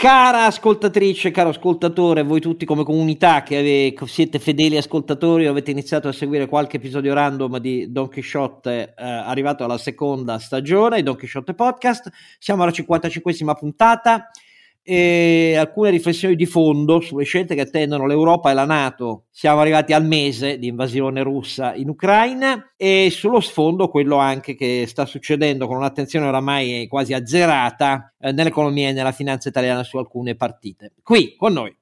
Cara ascoltatrice, caro ascoltatore, voi tutti come comunità che ave- siete fedeli ascoltatori, avete iniziato a seguire qualche episodio random di Don Quixote eh, arrivato alla seconda stagione, Don Quixote Podcast, siamo alla 55esima puntata e alcune riflessioni di fondo sulle scelte che attendono l'Europa e la Nato. Siamo arrivati al mese di invasione russa in Ucraina e sullo sfondo quello anche che sta succedendo con un'attenzione oramai quasi azzerata eh, nell'economia e nella finanza italiana su alcune partite. Qui con noi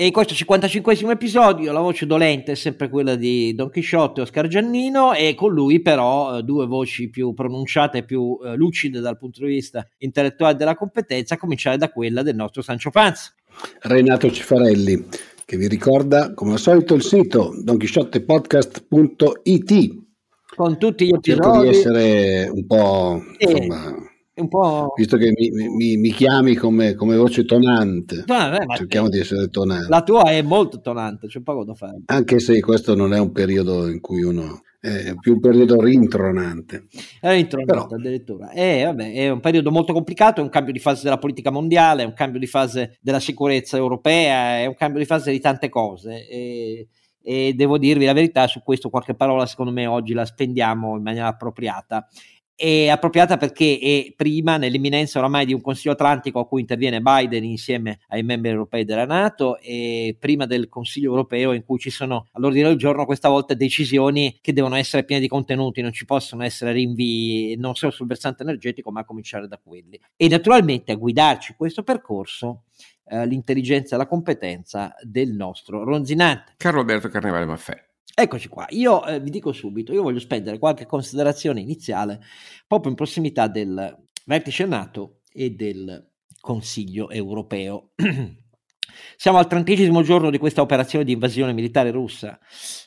E questo 55 episodio la voce dolente è sempre quella di Don Chisciotte e Oscar Giannino e con lui però eh, due voci più pronunciate e più eh, lucide dal punto di vista intellettuale della competenza, a cominciare da quella del nostro Sancio Panza. Renato Cifarelli, che vi ricorda come al solito il sito donchisciottepodcast.it con tutti gli episodi. Cerco di essere un po' insomma, un po'... Visto che mi, mi, mi chiami come, come, voce tonante, Vabbè, cerchiamo di essere tonanti. La tua è molto tonante, c'è poco da fare. Anche se questo non è un periodo in cui uno è più un periodo rintronante. È rintronante Però. addirittura. È, vabbè, è, un periodo molto complicato, è un cambio di fase della politica mondiale, è un cambio di fase della sicurezza europea, è un cambio di fase di tante cose. E, e devo dirvi la verità, su questo qualche parola secondo me oggi la spendiamo in maniera appropriata è appropriata perché è prima nell'imminenza oramai di un Consiglio Atlantico a cui interviene Biden insieme ai membri europei della Nato e prima del Consiglio europeo in cui ci sono all'ordine del giorno questa volta decisioni che devono essere piene di contenuti, non ci possono essere rinvii non solo sul versante energetico ma a cominciare da quelli. E naturalmente a guidarci questo percorso eh, l'intelligenza e la competenza del nostro ronzinante. Carlo Alberto Carnevale Maffè. Eccoci qua, io eh, vi dico subito, io voglio spendere qualche considerazione iniziale proprio in prossimità del vertice NATO e del Consiglio europeo. Siamo al trentesimo giorno di questa operazione di invasione militare russa.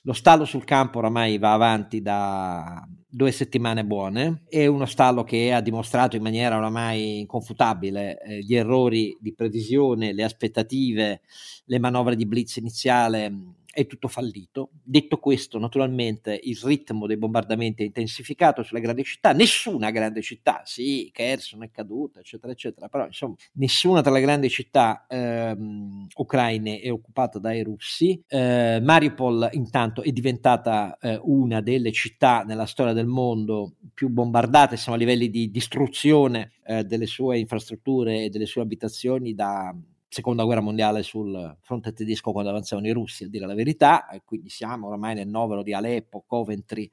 Lo stallo sul campo oramai va avanti da due settimane buone. È uno stallo che ha dimostrato in maniera oramai inconfutabile eh, gli errori di previsione, le aspettative, le manovre di blitz iniziale è tutto fallito. Detto questo, naturalmente il ritmo dei bombardamenti è intensificato sulle grandi città, nessuna grande città, sì, Kherson è caduta, eccetera, eccetera, però insomma nessuna tra le grandi città ehm, ucraine è occupata dai russi. Eh, Mariupol intanto è diventata eh, una delle città nella storia del mondo più bombardate, siamo a livelli di distruzione eh, delle sue infrastrutture e delle sue abitazioni da seconda guerra mondiale sul fronte tedesco quando avanzavano i russi, a dire la verità, e quindi siamo ormai nel novero di Aleppo, Coventry,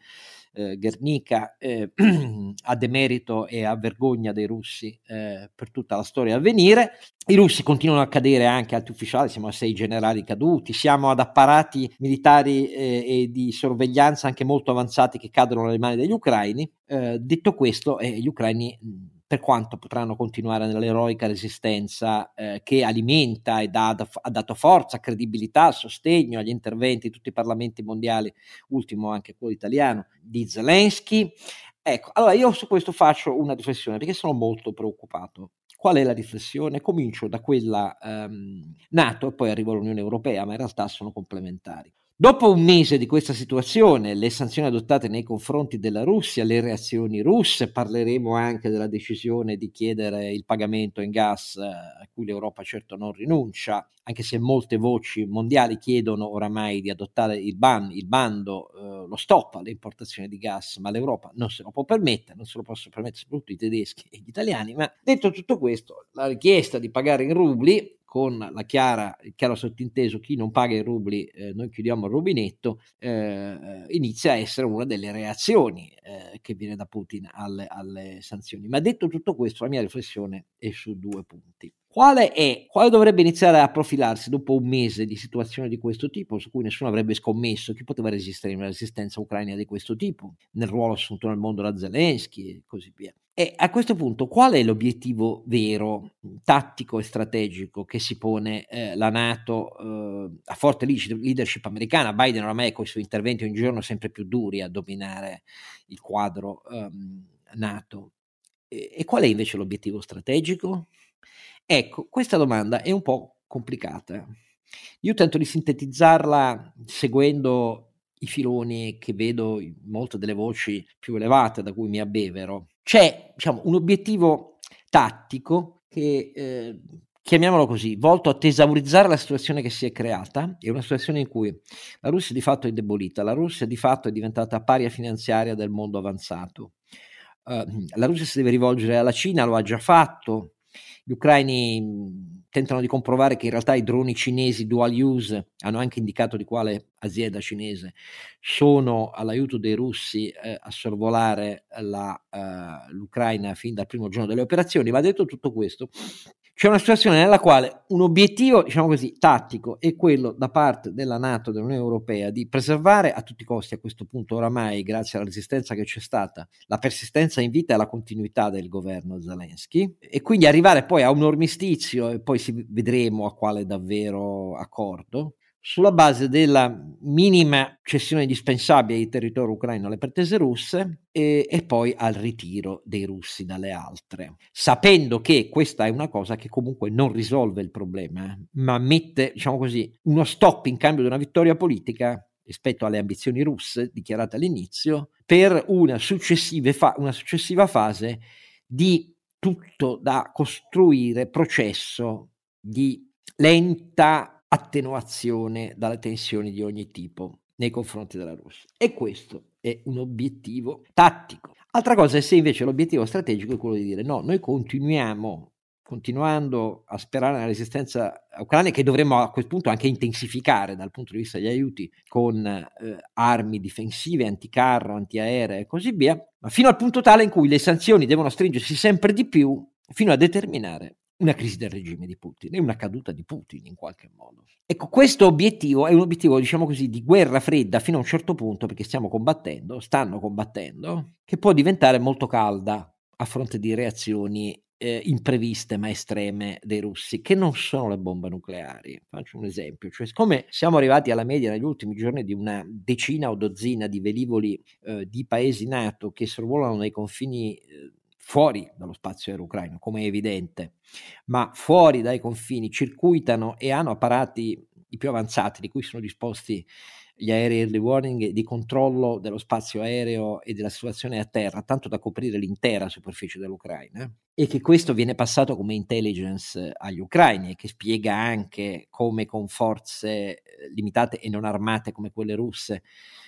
eh, Guernica, eh, a demerito e a vergogna dei russi eh, per tutta la storia a venire. I russi continuano a cadere anche alti ufficiali, siamo a sei generali caduti, siamo ad apparati militari eh, e di sorveglianza anche molto avanzati che cadono nelle mani degli ucraini. Eh, detto questo, eh, gli ucraini per quanto potranno continuare nell'eroica resistenza eh, che alimenta e dà, ha dato forza, credibilità, sostegno agli interventi di tutti i parlamenti mondiali, ultimo anche quello italiano, di Zelensky. Ecco, allora io su questo faccio una riflessione perché sono molto preoccupato. Qual è la riflessione? Comincio da quella um, NATO e poi arrivo all'Unione Europea, ma in realtà sono complementari. Dopo un mese di questa situazione, le sanzioni adottate nei confronti della Russia, le reazioni russe, parleremo anche della decisione di chiedere il pagamento in gas eh, a cui l'Europa certo non rinuncia, anche se molte voci mondiali chiedono oramai di adottare il ban, il bando, eh, lo stop alle importazioni di gas, ma l'Europa non se lo può permettere, non se lo possono permettere soprattutto i tedeschi e gli italiani, ma detto tutto questo, la richiesta di pagare in rubli con la chiara, il chiaro sottinteso chi non paga i rubli eh, noi chiudiamo il rubinetto, eh, inizia a essere una delle reazioni eh, che viene da Putin alle, alle, sanzioni. Ma detto tutto questo, la mia riflessione è su due punti. Quale è, quale dovrebbe iniziare a profilarsi dopo un mese di situazione di questo tipo, su cui nessuno avrebbe scommesso chi poteva resistere in una resistenza ucraina di questo tipo, nel ruolo assunto nel mondo da Zelensky e così via. E a questo punto, qual è l'obiettivo vero, tattico e strategico che si pone eh, la Nato eh, a forte leadership americana? Biden oramai con i suoi interventi ogni giorno sempre più duri a dominare il quadro um, Nato. E, e qual è invece l'obiettivo strategico? Ecco, questa domanda è un po' complicata Io tento di sintetizzarla seguendo i filoni che vedo in molte delle voci più elevate da cui mi abbevero. C'è diciamo, un obiettivo tattico che eh, chiamiamolo così, volto a tesaurizzare la situazione che si è creata, è una situazione in cui la Russia di fatto è indebolita, la Russia di fatto è diventata paria finanziaria del mondo avanzato. Uh, la Russia si deve rivolgere alla Cina, lo ha già fatto, gli ucraini tentano di comprovare che in realtà i droni cinesi dual use hanno anche indicato di quale azienda cinese sono all'aiuto dei russi eh, a sorvolare la, uh, l'Ucraina fin dal primo giorno delle operazioni. Ma detto tutto questo, c'è una situazione nella quale un obiettivo, diciamo così, tattico è quello da parte della Nato, dell'Unione Europea, di preservare a tutti i costi a questo punto oramai, grazie alla resistenza che c'è stata, la persistenza in vita e la continuità del governo Zelensky e quindi arrivare poi a un armistizio e poi vedremo a quale davvero accordo sulla base della minima cessione indispensabile di territorio ucraino alle pretese russe e, e, poi al ritiro dei russi dalle altre, sapendo che questa è una cosa che comunque non risolve il problema, ma mette, diciamo così, uno stop in cambio di una vittoria politica rispetto alle ambizioni russe dichiarate all'inizio, per una fa- una successiva fase di tutto da costruire processo di lenta attenuazione dalle tensioni di ogni tipo nei confronti della Russia. E questo è un obiettivo tattico. Altra cosa è se invece l'obiettivo strategico è quello di dire no, noi continuiamo, continuando a sperare nella resistenza ucraina che dovremmo a quel punto anche intensificare dal punto di vista degli aiuti con eh, armi difensive, anticarro, antiaeree e così via, ma fino al punto tale in cui le sanzioni devono stringersi sempre di più fino a determinare una crisi del regime di Putin e una caduta di Putin in qualche modo. Ecco, questo obiettivo è un obiettivo, diciamo così, di guerra fredda fino a un certo punto, perché stiamo combattendo, stanno combattendo, che può diventare molto calda a fronte di reazioni eh, impreviste ma estreme dei russi, che non sono le bombe nucleari. Faccio un esempio, cioè siccome siamo arrivati alla media negli ultimi giorni di una decina o dozzina di velivoli eh, di paesi NATO che sorvolano nei confini eh, fuori dallo spazio aereo ucraino, come è evidente, ma fuori dai confini, circuitano e hanno apparati i più avanzati di cui sono disposti gli aerei early warning di controllo dello spazio aereo e della situazione a terra, tanto da coprire l'intera superficie dell'Ucraina, e che questo viene passato come intelligence agli ucraini e che spiega anche come con forze eh, limitate e non armate come quelle russe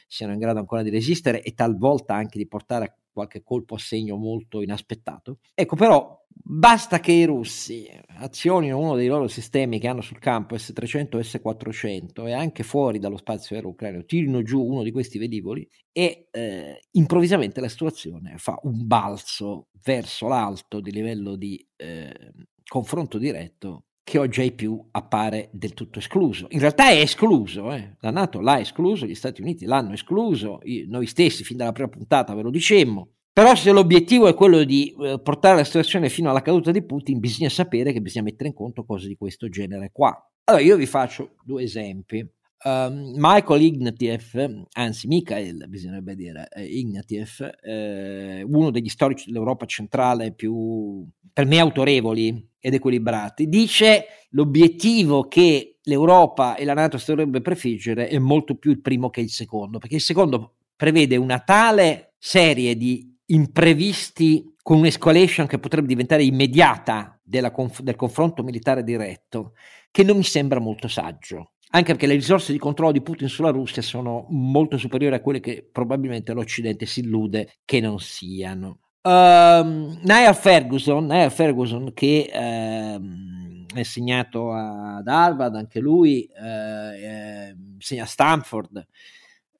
siano in grado ancora di resistere e talvolta anche di portare a qualche colpo a segno molto inaspettato. Ecco, però basta che i russi azionino uno dei loro sistemi che hanno sul campo S-300 e S-400 e anche fuori dallo spazio aereo ucraino tirino giù uno di questi velivoli e eh, improvvisamente la situazione fa un balzo verso l'alto di livello di eh, confronto diretto che oggi ai più appare del tutto escluso. In realtà è escluso, eh? la Nato l'ha escluso, gli Stati Uniti l'hanno escluso, noi stessi fin dalla prima puntata ve lo dicemmo, però se l'obiettivo è quello di eh, portare la situazione fino alla caduta di Putin, bisogna sapere che bisogna mettere in conto cose di questo genere qua. Allora io vi faccio due esempi. Um, Michael Ignatieff, anzi Mikhail bisognerebbe dire, eh, Ignatieff, eh, uno degli storici dell'Europa centrale più per me autorevoli ed equilibrati, dice l'obiettivo che l'Europa e la Nato si dovrebbe prefiggere è molto più il primo che il secondo, perché il secondo prevede una tale serie di imprevisti con un'escalation che potrebbe diventare immediata conf- del confronto militare diretto, che non mi sembra molto saggio anche perché le risorse di controllo di Putin sulla Russia sono molto superiori a quelle che probabilmente l'Occidente si illude che non siano. Um, Niall Ferguson, Niall Ferguson che uh, è segnato ad Harvard, anche lui uh, segna a Stanford.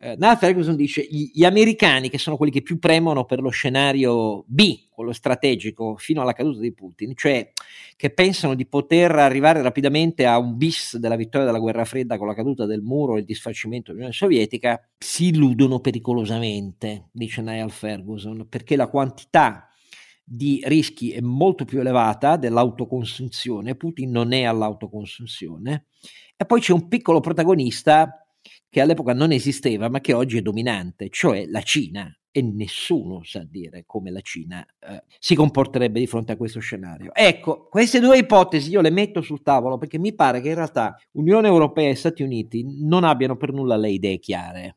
Uh, Niall Ferguson dice gli americani che sono quelli che più premono per lo scenario B, quello strategico, fino alla caduta di Putin, cioè che pensano di poter arrivare rapidamente a un bis della vittoria della guerra fredda con la caduta del muro e il disfacimento dell'Unione Sovietica, si illudono pericolosamente, dice Niall Ferguson, perché la quantità di rischi è molto più elevata dell'autoconsunzione, Putin non è all'autoconsunzione, e poi c'è un piccolo protagonista che all'epoca non esisteva, ma che oggi è dominante, cioè la Cina. e nessuno sa dire come la Cina eh, si comporterebbe di fronte a questo scenario. Ecco, queste due ipotesi io le metto sul tavolo perché mi pare che in realtà Unione Europea e Stati Uniti non abbiano per nulla le idee chiare.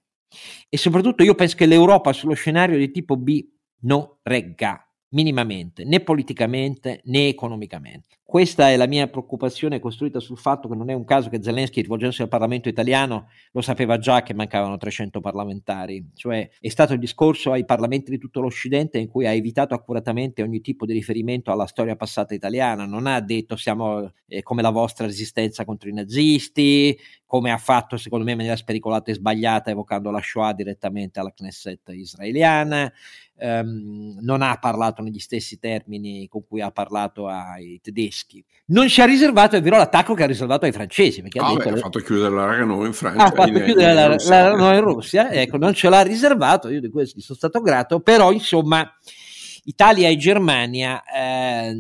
E soprattutto io penso che l'Europa sullo scenario di tipo B non regga minimamente, né politicamente né economicamente. Questa è la mia preoccupazione costruita sul fatto che non è un caso che Zelensky, rivolgendosi al Parlamento italiano, lo sapeva già che mancavano 300 parlamentari, cioè è stato il discorso ai parlamenti di tutto l'Occidente in cui ha evitato accuratamente ogni tipo di riferimento alla storia passata italiana, non ha detto siamo eh, come la vostra resistenza contro i nazisti, come ha fatto secondo me in maniera spericolata e sbagliata evocando la Shoah direttamente alla Knesset israeliana, um, non ha parlato negli stessi termini con cui ha parlato ai tedeschi. Non ci ha riservato, è vero, l'attacco che ha riservato ai francesi. Perché ha, ah, detto, beh, ha fatto chiudere la Renault in Francia. Ha fatto in, chiudere la, la Renault in Russia, ecco, non ce l'ha riservato, io di questo gli sono stato grato, però insomma Italia e Germania eh,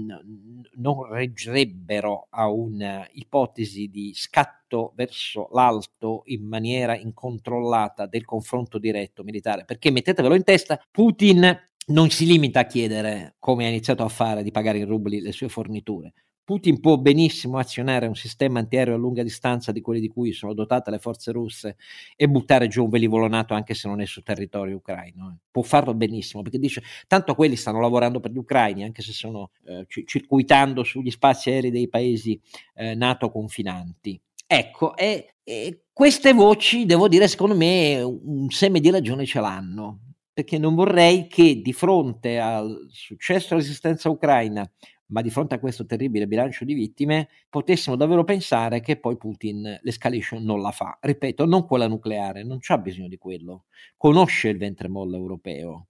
non reggerebbero a un'ipotesi di scatto verso l'alto in maniera incontrollata del confronto diretto militare, perché mettetevelo in testa, Putin non si limita a chiedere, come ha iniziato a fare, di pagare in rubli le sue forniture. Putin può benissimo azionare un sistema antiaereo a lunga distanza di quelli di cui sono dotate le forze russe e buttare giù un velivolo NATO anche se non è su territorio ucraino. Può farlo benissimo perché dice tanto quelli stanno lavorando per gli ucraini anche se sono eh, circuitando sugli spazi aerei dei paesi eh, NATO confinanti. Ecco, e, e queste voci, devo dire, secondo me un seme di ragione ce l'hanno perché non vorrei che di fronte al successo della resistenza ucraina, ma di fronte a questo terribile bilancio di vittime, potessimo davvero pensare che poi Putin l'escalation non la fa. Ripeto, non quella nucleare, non c'ha bisogno di quello. Conosce il ventre molle europeo.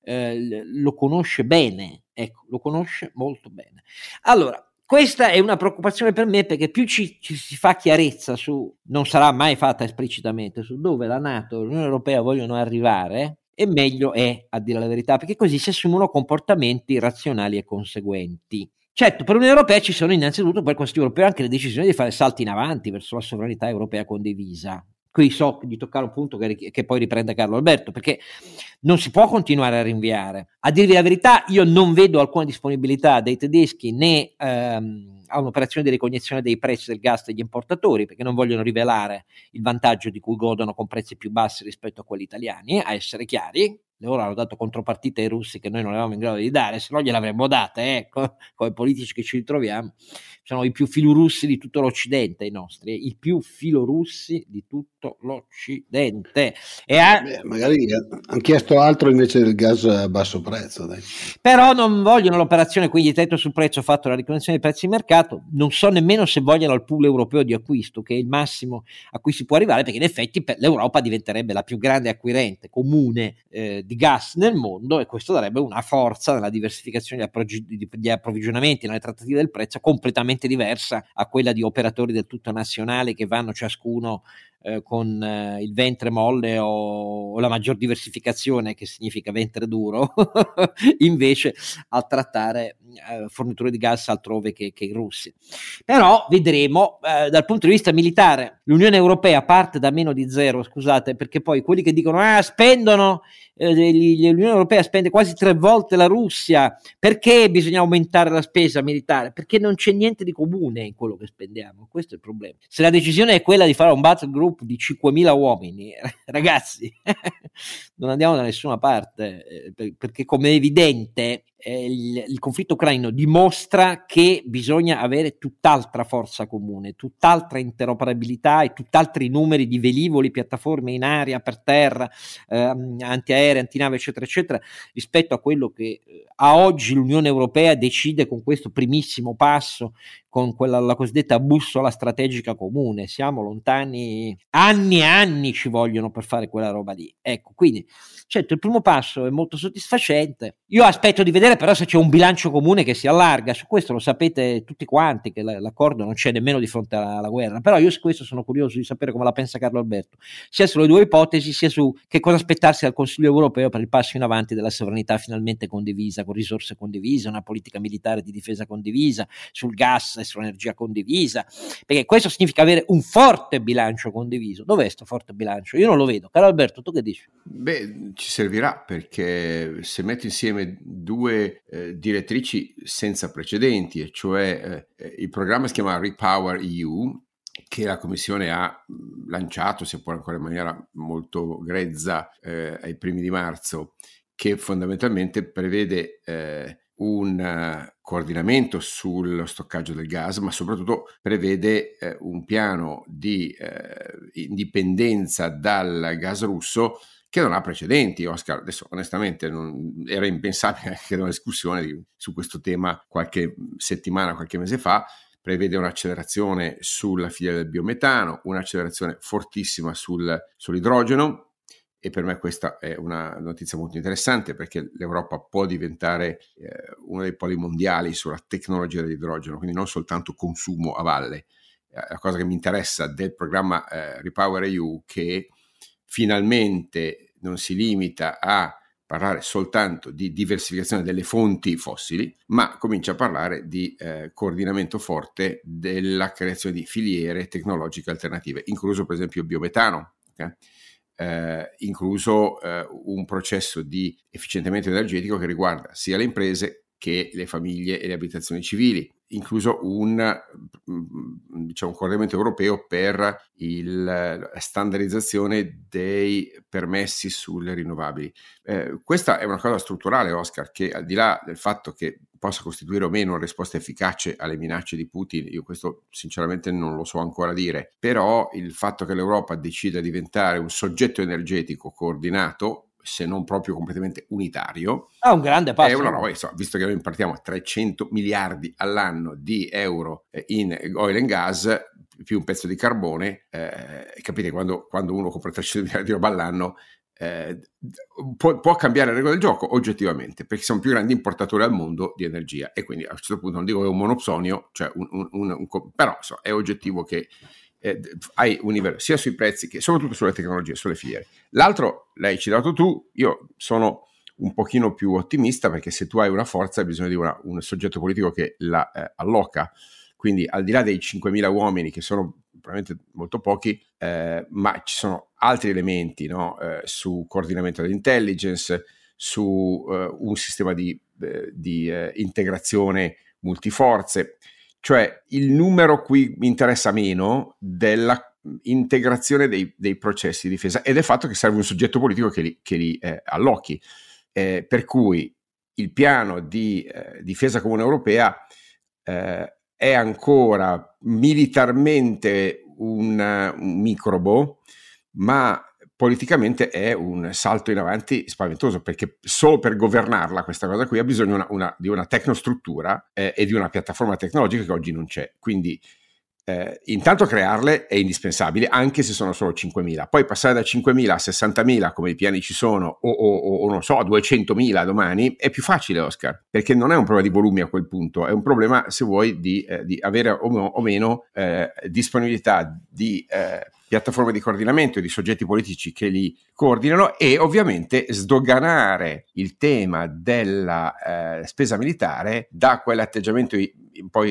Eh, lo conosce bene, ecco, lo conosce molto bene. Allora, questa è una preoccupazione per me perché più ci, ci, si fa chiarezza su, non sarà mai fatta esplicitamente, su dove la Nato e l'Unione Europea vogliono arrivare, e meglio è, a dire la verità, perché così si assumono comportamenti razionali e conseguenti. Certo, per l'Unione Europea ci sono innanzitutto per il Consiglio Europeo anche le decisioni di fare salti in avanti verso la sovranità europea condivisa. Qui so di toccare un punto che, che, poi riprende Carlo Alberto, perché non si può continuare a rinviare. A dirvi la verità, io non vedo alcuna disponibilità dei tedeschi né ehm, a un'operazione di ricognizione dei prezzi del gas degli importatori, perché non vogliono rivelare il vantaggio di cui godono con prezzi più bassi rispetto a quelli italiani, a essere chiari. Loro hanno dato contropartite ai russi che noi non eravamo in grado di dare, se no gliel'avremmo date, ecco, come politici che ci ritroviamo. Sono i più filorussi di tutto l'Occidente, i nostri, i più filorussi di tutto l'Occidente. E ha... Beh, magari hanno chiesto altro invece del gas a basso prezzo. Dai. Però non vogliono l'operazione quindi tetto sul prezzo fatto la ricognizione dei prezzi di mercato, non so nemmeno se vogliono il pool europeo di acquisto, che è il massimo a cui si può arrivare, perché in effetti l'Europa diventerebbe la più grande acquirente comune eh, di gas nel mondo e questo darebbe una forza nella diversificazione degli approvvigionamenti, nelle trattative del prezzo completamente diversa a quella di operatori del tutto nazionali che vanno ciascuno eh, con eh, il ventre molle o, o, la maggior diversificazione, che significa ventre duro, invece a trattare eh, forniture di gas altrove che, che in Russia. Però vedremo eh, dal punto di vista militare, l'Unione Europea parte da meno di zero, scusate, perché poi quelli che dicono ah spendono, eh, l'Unione Europea spende quasi tre volte la Russia, perché bisogna aumentare la spesa militare? Perché non c'è niente di comune in quello che spendiamo, questo è il problema. Se la decisione è quella di fare un battle group group di 5.000 uomini, ragazzi, non andiamo da nessuna parte, eh, perché come è evidente eh, il, il, conflitto ucraino dimostra che bisogna avere tutt'altra forza comune, tutt'altra interoperabilità e tutt'altri numeri di velivoli, piattaforme in aria, per terra, eh, antiaerei, antinave, eccetera, eccetera, rispetto a quello che eh, a oggi l'Unione Europea decide con questo primissimo passo, con quella la cosiddetta bussola strategica comune. Siamo lontani anni e anni ci vogliono per fare quella roba lì. Ecco, quindi certo il primo passo è molto soddisfacente. Io aspetto di vedere bene però se c'è un bilancio comune che si allarga, su questo lo sapete tutti quanti che l'accordo non c'è nemmeno di fronte alla guerra, però io su questo sono curioso di sapere come la pensa Carlo Alberto, sia sulle due ipotesi, sia su che cosa aspettarsi dal Consiglio europeo per il passo in avanti della sovranità finalmente condivisa, con risorse condivise, una politica militare di difesa condivisa, sul gas e sull'energia condivisa, perché questo significa avere un forte bilancio condiviso. Dov'è questo forte bilancio? Io non lo vedo. Caro Alberto, tu che dici? Beh, ci servirà perché se metti insieme due eh, direttrici senza precedenti, e cioè eh, il programma si chiama Repower EU, che la Commissione ha lanciato, seppur ancora in maniera molto grezza, eh, ai primi di marzo, che fondamentalmente prevede eh, un uh, coordinamento sullo stoccaggio del gas, ma soprattutto prevede eh, un piano di eh, indipendenza dal gas russo che non ha precedenti, Oscar. Adesso onestamente non, era impensabile anche una discussione di, su questo tema qualche settimana, qualche mese fa. Prevede un'accelerazione sulla filiera del biometano, un'accelerazione fortissima sul, sull'idrogeno, e per me questa è una notizia molto interessante perché l'Europa può diventare eh, uno dei poli mondiali sulla tecnologia dell'idrogeno, quindi non soltanto consumo a valle. Eh, la cosa che mi interessa del programma eh, Repower EU che finalmente non si limita a parlare soltanto di diversificazione delle fonti fossili, ma comincia a parlare di eh, coordinamento forte della creazione di filiere tecnologiche alternative, incluso per esempio il biometano. Okay? eh, incluso eh, un processo di efficientamento energetico che riguarda sia le imprese che le famiglie e le abitazioni civili, incluso un, mm, diciamo, un coordinamento europeo per il, la standardizzazione dei permessi sulle rinnovabili. Eh, questa è una cosa strutturale, Oscar, che al di là del fatto che possa costituire o meno una risposta efficace alle minacce di Putin, io questo sinceramente non lo so ancora dire, però il fatto che l'Europa decida di diventare un soggetto energetico coordinato se non proprio completamente unitario. Ha un grande passo. È una roba, insomma, visto che noi impartiamo 300 miliardi all'anno di euro eh, in oil and gas, più un pezzo di carbone, eh, capite, quando, quando, uno compra 300 miliardi di roba all'anno, eh, può, può, cambiare le regole del gioco oggettivamente, perché siamo più grandi importatori al mondo di energia e quindi a un certo punto non dico che è un monopsonio, cioè un, un, un, però so, è oggettivo che eh, hai un livello sia sui prezzi che soprattutto sulle tecnologie, sulle filiere. L'altro l'hai citato tu, io sono un pochino più ottimista perché se tu hai una forza hai bisogno di una, un soggetto politico che la eh, alloca. Quindi al di là dei 5.000 uomini che sono probabilmente molto pochi, eh, ma ci sono altri elementi no? eh, su coordinamento dell'intelligence, su eh, un sistema di, eh, di eh, integrazione multiforze. Cioè il numero qui mi interessa meno della integrazione dei, dei, processi di difesa ed è il fatto che serve un soggetto politico che li, che li eh, allocchi. Eh, per cui il piano di eh, difesa comune europea eh, è ancora militarmente un, un microbo, ma politicamente è un salto in avanti spaventoso perché solo per governarla questa cosa qui ha bisogno una, una, di una tecnostruttura eh, e di una piattaforma tecnologica che oggi non c'è. Quindi eh, intanto crearle è indispensabile anche se sono solo 5.000 poi passare da 5.000 a 60.000 come i piani ci sono o, o, o non so a 200.000 domani è più facile Oscar perché non è un problema di volumi a quel punto è un problema se vuoi di, eh, di avere o, o meno eh, disponibilità di eh, piattaforme di coordinamento e di soggetti politici che li coordinano e ovviamente sdoganare il tema della eh, spesa militare da quell'atteggiamento po'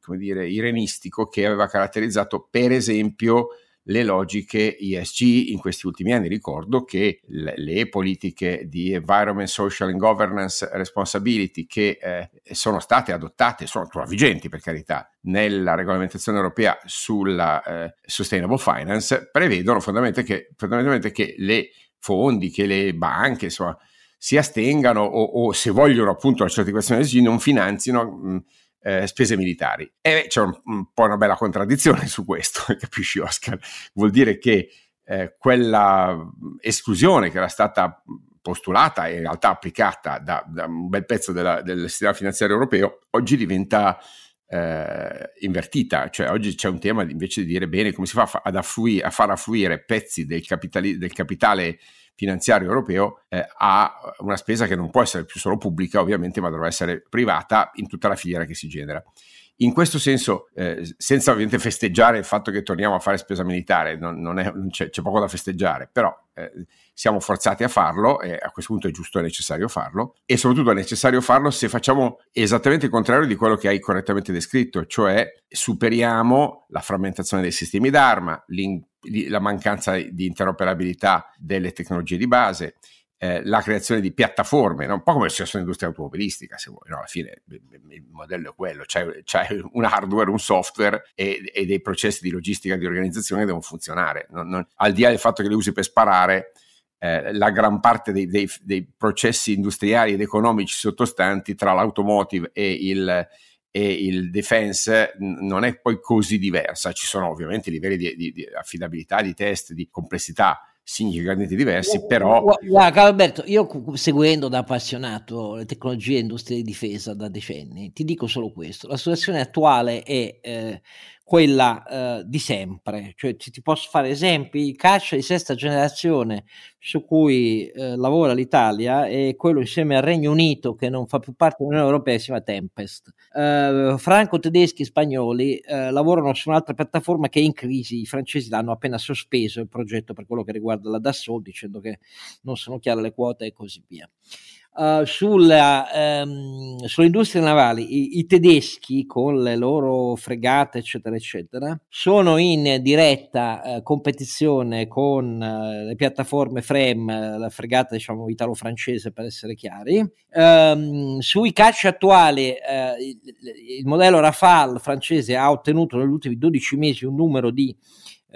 come dire irenistico che aveva caratterizzato per esempio le logiche ESG in questi ultimi anni. Ricordo che le, le politiche di Environment, Social and Governance Responsibility che eh, sono state adottate, sono ancora vigenti per carità, nella regolamentazione europea sulla eh, Sustainable Finance, prevedono fondamentalmente che, fondamentalmente che le fondi, che le banche, insomma, si astengano o, o se vogliono appunto la certificazione ESG non finanzino mh, eh, spese militari. E c'è un, un, po' una bella contraddizione su questo, capisci Oscar? Vuol dire che eh, quella esclusione che era stata postulata e in realtà applicata da, da un bel pezzo della, del sistema finanziario europeo oggi diventa eh, invertita, cioè oggi c'è un tema invece di dire bene come si fa ad affluire, a far affluire pezzi del, capitali, del capitale finanziario europeo eh, a una spesa che non può essere più solo pubblica ovviamente ma dovrà essere privata in tutta la filiera che si genera. In questo senso, eh, senza ovviamente festeggiare il fatto che torniamo a fare spesa militare, non, non è, c'è, c'è, poco da festeggiare, però eh, siamo forzati a farlo e a questo punto è giusto e necessario farlo e soprattutto è necessario farlo se facciamo esattamente il contrario di quello che hai correttamente descritto, cioè superiamo la frammentazione dei sistemi d'arma, la mancanza di interoperabilità delle tecnologie di base, eh, la creazione di piattaforme, no? un po' come è successo nell'industria automobilistica, se vuoi, no? alla fine il modello è quello, c'è, un hardware, un software e, e, dei processi di logistica e di organizzazione che devono funzionare, non, non, al di là del fatto che li usi per sparare, eh, la gran parte dei, dei, dei, processi industriali ed economici sottostanti tra l'automotive e il, e il defense non è poi così diversa, ci sono ovviamente livelli di, di, di affidabilità, di test, di complessità significativamente diversi, però... Guarda, Alberto, io seguendo da appassionato le tecnologie e industrie di difesa da decenni, ti dico solo questo, la situazione attuale è eh, quella eh, di sempre, cioè ti, ti, posso fare esempi, il caccia di sesta generazione su cui eh, lavora l'Italia è quello insieme al Regno Unito che non fa più parte dell'Unione Europea, si chiama Tempest. Eh, franco-tedeschi e spagnoli eh, lavorano su un'altra piattaforma che è in crisi, i francesi l'hanno appena sospeso il progetto per quello che riguarda la Dassault dicendo che non sono chiare le quote e così via uh, sulla, um, sulle industrie navali, I, i, tedeschi con le loro fregate, eccetera, eccetera, sono in diretta uh, competizione con uh, le piattaforme FREM, la fregata diciamo italo-francese per essere chiari. Um, sui cacci attuali, il, il modello Rafale francese ha ottenuto negli ultimi 12 mesi un numero di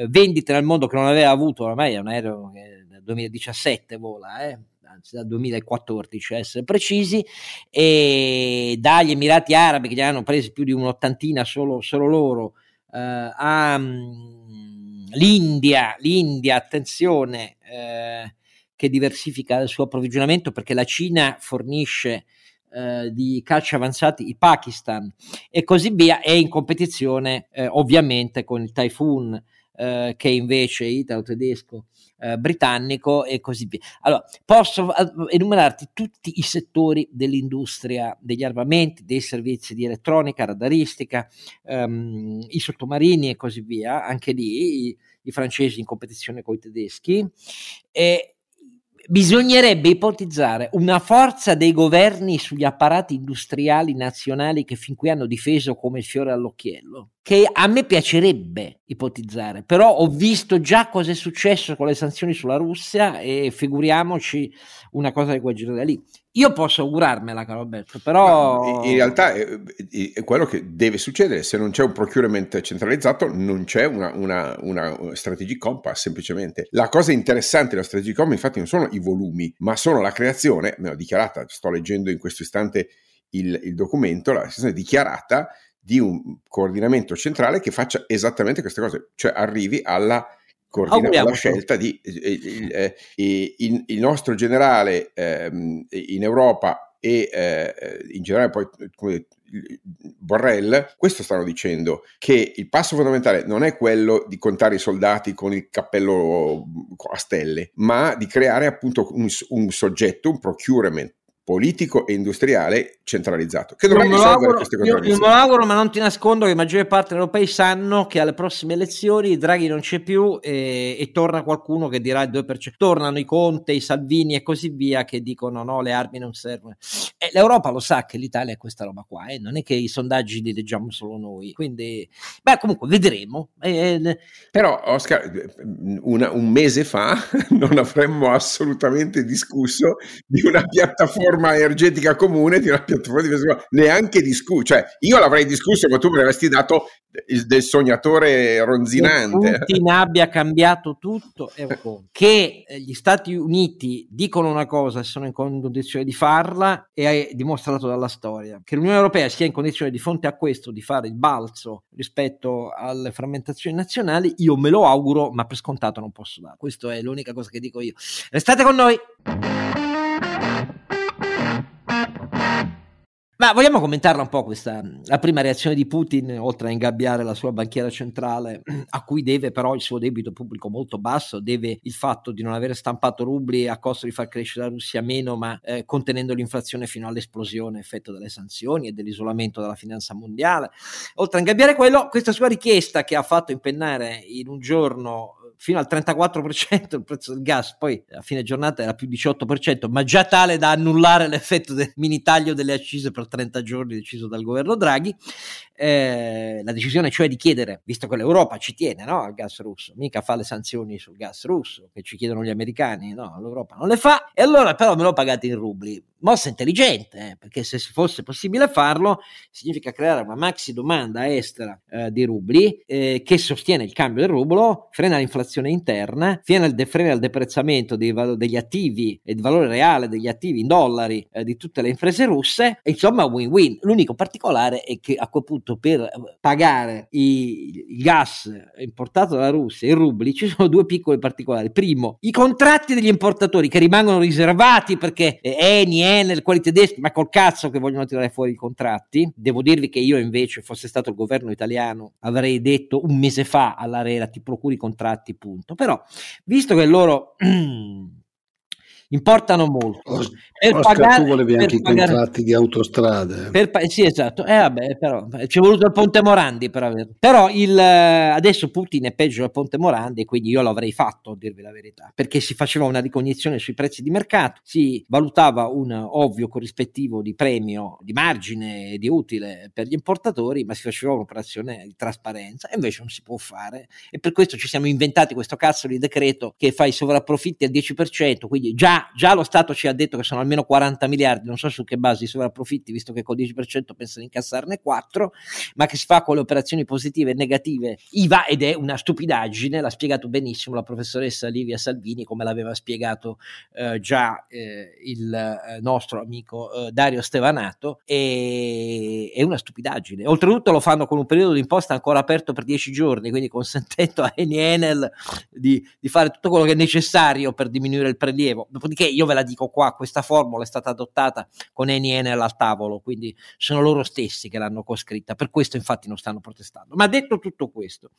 vendite nel mondo che non aveva avuto, ormai è un aereo che nel 2017 vola, eh, anzi dal 2014 a essere precisi, e dagli Emirati Arabi che ne hanno presi più di un'ottantina solo, solo loro, eh, a um, l'India, l'India, attenzione, eh, che diversifica il suo approvvigionamento perché la Cina fornisce eh, di calci avanzati il Pakistan e così via, è in competizione eh, ovviamente con il Typhoon eh, che invece italo-tedesco eh, britannico e così via. Allora, posso enumerarti tutti i settori dell'industria degli armamenti, dei servizi di elettronica, radaristica, ehm, i sottomarini e così via, anche lì i, i francesi in competizione con i tedeschi. E, bisognerebbe ipotizzare una forza dei governi sugli apparati industriali nazionali che fin qui hanno difeso come il fiore all'occhiello, che a me piacerebbe ipotizzare, però ho visto già cosa è successo con le sanzioni sulla Russia e figuriamoci una cosa di quel da lì. Io posso augurarmela, caro Alberto, però... In realtà è, è, quello che deve succedere, se non c'è un procurement centralizzato non c'è una, una, una strategy compass, semplicemente. La cosa interessante della strategy compass infatti non sono i volumi, ma sono la creazione, me l'ho dichiarata, sto leggendo in questo istante il, il documento, la creazione dichiarata di un coordinamento centrale che faccia esattamente queste cose, cioè arrivi alla coordina la scelta di eh, eh, eh, il, il, nostro generale ehm, in Europa e eh, in generale poi come Borrell, questo stanno dicendo, che il passo fondamentale non è quello di contare i soldati con il cappello a stelle, ma di creare appunto un, un soggetto, un procurement politico e industriale centralizzato che dovrebbe risolvere auguro, queste cose. Io, io me lo auguro, ma non ti nascondo che la maggior parte degli europei sanno che alle prossime elezioni Draghi non c'è più e, e, torna qualcuno che dirà il 2%. Tornano i Conte, i Salvini e così via che dicono no, le armi non servono. E l'Europa lo sa che l'Italia è questa roba qua, eh? non è che i sondaggi li leggiamo solo noi. Quindi, beh, comunque vedremo. Eh, Però, Oscar, una, un mese fa non avremmo assolutamente discusso di una piattaforma piattaforma energetica comune di una piattaforma di difesa neanche discusso, cioè io l'avrei discusso ma tu mi avresti dato il, del sognatore ronzinante. Che Putin abbia cambiato tutto è un conto. Che gli Stati Uniti dicono una cosa e sono in condizione di farla e è dimostrato dalla storia. Che l'Unione Europea sia in condizione di fronte a questo di fare il balzo rispetto alle frammentazioni nazionali io me lo auguro ma per scontato non posso dare. Questa è l'unica cosa che dico io. Restate con noi Ma vogliamo commentarla un po' questa, la prima reazione di Putin, oltre a ingabbiare la sua banchiera centrale, a cui deve però il suo debito pubblico molto basso, deve il fatto di non aver stampato rubli a costo di far crescere la Russia meno, ma eh, contenendo l'inflazione fino all'esplosione effetto delle sanzioni e dell'isolamento della finanza mondiale. Oltre a ingabbiare quello, questa sua richiesta che ha fatto impennare in un giorno fino al 34% il prezzo del gas, poi a fine giornata era più 18%, ma già tale da annullare l'effetto del mini taglio delle accise per 30 giorni deciso dal governo Draghi. Eh, la decisione cioè di chiedere, visto che l'Europa ci tiene no, al gas russo, mica fa le sanzioni sul gas russo che ci chiedono gli americani, no, l'Europa non le fa, e allora però me lo pagate in rubli mossa intelligente, eh, perché se fosse possibile farlo, significa creare una maxi domanda estera eh, di rubli eh, che sostiene il cambio del rublo, frena l'inflazione interna, frena il, de- frena il deprezzamento dei val- degli attivi e il valore reale degli attivi in dollari eh, di tutte le imprese russe, e insomma win-win. L'unico particolare è che a quel punto per pagare i- il gas importato dalla Russia in rubli ci sono due piccoli particolari. Primo, i contratti degli importatori che rimangono riservati perché Eni, Enel, quelli tedeschi, ma col cazzo che vogliono tirare fuori i contratti. Devo dirvi che io invece, fosse stato il governo italiano, avrei detto un mese fa all'Arera ti procuri i contratti, punto. Però, visto che loro importano molto. Os- per Oscar, pagare, tu volevi anche pagare, i contratti di autostrade. Per, sì, esatto. Eh, vabbè, però, ci è voluto il Ponte Morandi per averlo. Però il, adesso Putin è peggio del Ponte Morandi e quindi io l'avrei fatto, a dirvi la verità, perché si faceva una ricognizione sui prezzi di mercato, si valutava un ovvio corrispettivo di premio, di margine, di utile per gli importatori, ma si faceva un'operazione di trasparenza e invece non si può fare. E per questo ci siamo inventati questo cazzo di decreto che fa i sovrapprofitti al 10%, quindi già già, lo Stato ci ha detto che sono almeno 40 miliardi, non so su che base i sovrapprofitti, visto che col 10% pensa di incassarne 4, ma che si fa con le operazioni positive e negative IVA ed è una stupidaggine, l'ha spiegato benissimo la professoressa Livia Salvini, come l'aveva spiegato eh, già eh, il eh, nostro amico eh, Dario Stevanato, e, è una stupidaggine. Oltretutto lo fanno con un periodo di imposta ancora aperto per 10 giorni, quindi consentendo a Eni Enel di, di fare tutto quello che è necessario per diminuire il prelievo. Dopodiché io ve la dico qua, questa formula è stata adottata con Eni Enel al tavolo, quindi sono loro stessi che l'hanno coscritta, per questo infatti non stanno protestando. Ma detto tutto questo,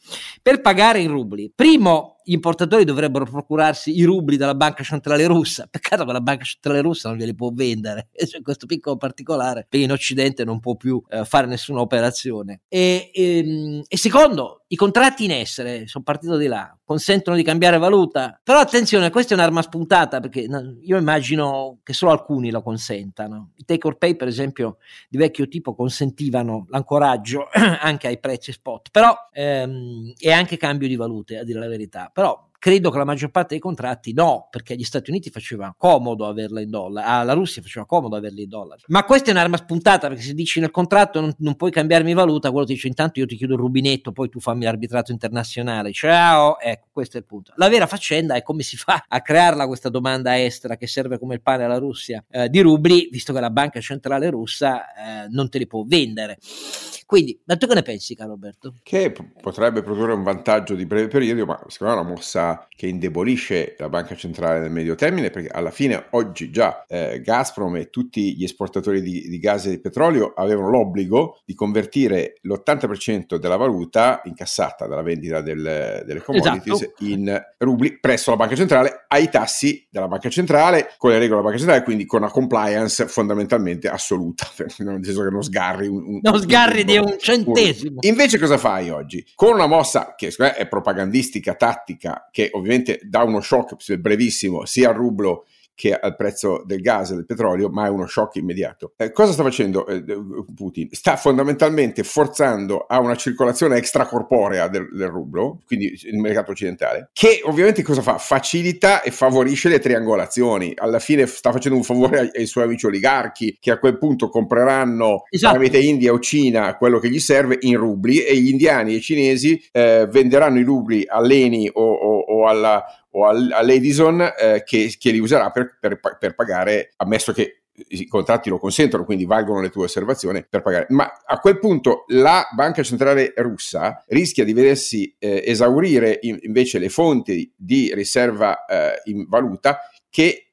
per pagare in rubli, primo gli importatori dovrebbero procurarsi i rubli dalla banca centrale russa, peccato che la banca centrale russa non glieli può vendere, c'è questo piccolo particolare, perché in Occidente non può più eh, fare nessuna operazione. E, e, ehm, e secondo, i contratti in essere, sono partito di là, consentono di cambiare valuta, però attenzione, questa è un'arma spuntata perché io immagino che solo alcuni lo consentano. I take or pay, per esempio, di vecchio tipo consentivano l'ancoraggio anche ai prezzi spot, però ehm, e anche cambio di valute, a dire la verità. Però Credo che la maggior parte dei contratti no, perché agli Stati Uniti faceva comodo averla in dollari, alla Russia faceva comodo averla in dollari. Ma questa è un'arma spuntata perché se dici nel contratto non, non puoi cambiarmi valuta, quello ti dice intanto io ti chiudo il rubinetto, poi tu fammi l'arbitrato internazionale. Ciao, ecco, questo è il punto. La vera faccenda è come si fa a crearla questa domanda estera che serve come il pane alla Russia eh, di rubli, visto che la banca centrale russa eh, non te li può vendere. Quindi, ma tu che ne pensi, caro Roberto? Che p- potrebbe produrre un vantaggio di breve periodo, ma secondo me è una mossa che indebolisce la banca centrale nel medio termine, perché alla fine oggi già eh, Gazprom e tutti gli esportatori di, di, gas e di petrolio avevano l'obbligo di convertire l'80% della valuta incassata dalla vendita del, delle commodities esatto. in rubli presso la banca centrale ai tassi della banca centrale, con le regole della banca centrale, quindi con una compliance fondamentalmente assoluta, nel senso che non sgarri un, un non sgarri un, di un centesimo. Invece cosa fai oggi? Con una mossa che è propagandistica, tattica, che ovviamente dà uno shock brevissimo sia al rublo che al prezzo del gas e del petrolio, ma è uno shock immediato. Eh, cosa sta facendo eh, Putin? Sta fondamentalmente forzando a una circolazione extracorporea del, del rublo, quindi il mercato occidentale, che ovviamente cosa fa? Facilita e favorisce le triangolazioni. Alla fine sta facendo un favore ai, ai suoi amici oligarchi che a quel punto compreranno esatto. tramite India o Cina quello che gli serve in rubli e gli indiani e i cinesi eh, venderanno i rubli all'Eni o, o, o alla o all'Edison eh, che, che, li userà per, per, per pagare, ammesso che i contratti lo consentono, quindi valgono le tue osservazioni per pagare. Ma a quel punto la banca centrale russa rischia di vedersi eh, esaurire in, invece le fonti di riserva eh, in valuta che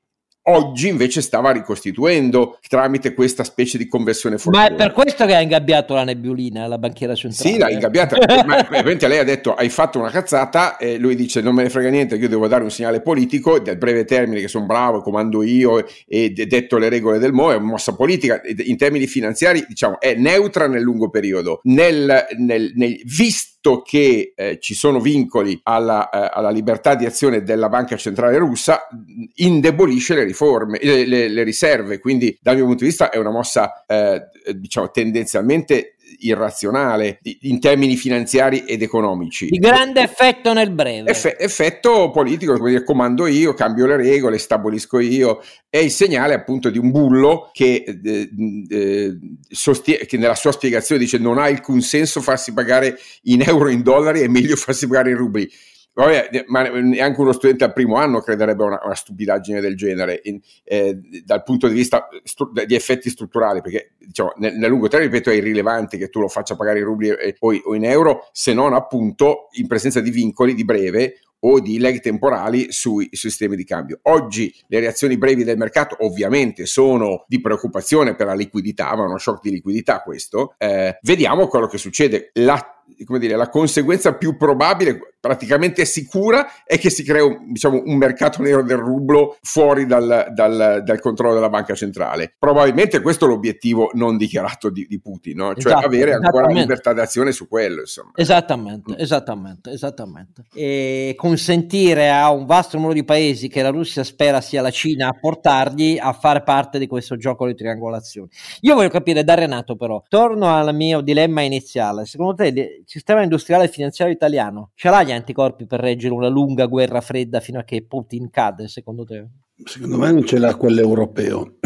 oggi invece stava ricostituendo tramite questa specie di conversione fortuna. Ma è per questo che ha ingabbiato la nebbiolina, la banchiera centrale. Sì, l'ha ingabbiata, ma ovviamente lei ha detto hai fatto una cazzata e lui dice non me ne frega niente, io devo dare un segnale politico del breve termine che sono bravo, comando io e detto le regole del MO, è una mossa politica, in termini finanziari diciamo è neutra nel lungo periodo, nel, nel, nel visto visto che eh, ci sono vincoli alla, eh, alla, libertà di azione della banca centrale russa, indebolisce le riforme, le, le, le riserve. Quindi, dal mio punto di vista, è una mossa, eh, diciamo, tendenzialmente irrazionale in termini finanziari ed economici. Di grande effetto nel breve. Eff- effetto politico, come dire, comando io, cambio le regole, stabilisco io, è il segnale appunto di un bullo che, eh, eh, sostie- che nella sua spiegazione dice non ha alcun senso farsi pagare in euro in dollari, è meglio farsi pagare in rubli. Vabbè, ma neanche uno studente al primo anno crederebbe a una, una, stupidaggine del genere in, eh, dal punto di vista stru- di effetti strutturali, perché diciamo, nel, nel, lungo termine, ripeto, è irrilevante che tu lo faccia pagare in rubli eh, o, o in euro, se non appunto in presenza di vincoli di breve o di leg temporali sui sistemi di cambio. Oggi le reazioni brevi del mercato ovviamente sono di preoccupazione per la liquidità, ma uno shock di liquidità questo. Eh, vediamo quello che succede. La dire, la conseguenza più probabile, praticamente sicura, è che si crea un, diciamo, un mercato nero del rublo fuori dal, dal, dal, controllo della banca centrale. Probabilmente questo è l'obiettivo non dichiarato di, di Putin, no? cioè esatto, avere ancora libertà d'azione su quello. Insomma. Esattamente, esattamente, esattamente. E consentire a un vasto numero di paesi che la Russia spera sia la Cina a portargli a fare parte di questo gioco di triangolazione. Io voglio capire da Renato però, torno al mio dilemma iniziale, secondo te il sistema industriale e finanziario italiano ce l'ha gli anticorpi per reggere una lunga guerra fredda fino a che Putin cade, secondo te? Secondo me non ce l'ha quello europeo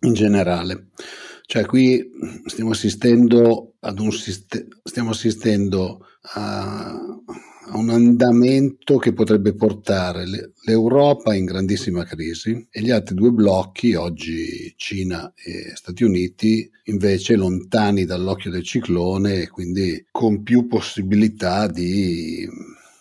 in generale. Cioè qui stiamo assistendo ad un stiamo assistendo a un andamento che potrebbe portare l'Europa in grandissima crisi e gli altri due blocchi, oggi Cina e Stati Uniti, invece lontani dall'occhio del ciclone e quindi con più possibilità di,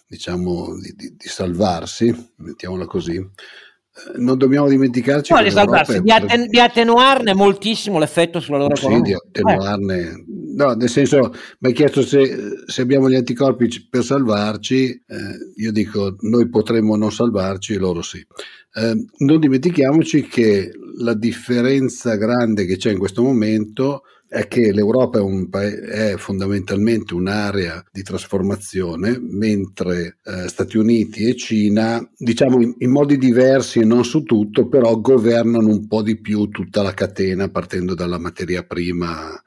diciamo, di, di, di salvarsi, mettiamola così, eh, non dobbiamo dimenticarci no, salvarsi, di, atten- di, attenuarne moltissimo l'effetto sulla loro sì, economia. di attenuarne. No, nel senso mi hai chiesto se, se, abbiamo gli anticorpi per salvarci eh, io dico noi potremmo non salvarci loro sì. Eh, non dimentichiamoci che la differenza grande che c'è in questo momento è che l'Europa è, un, è, fondamentalmente un'area di trasformazione, mentre eh, Stati Uniti e Cina, diciamo in, in, modi diversi e non su tutto, però governano un po' di più tutta la catena partendo dalla materia prima,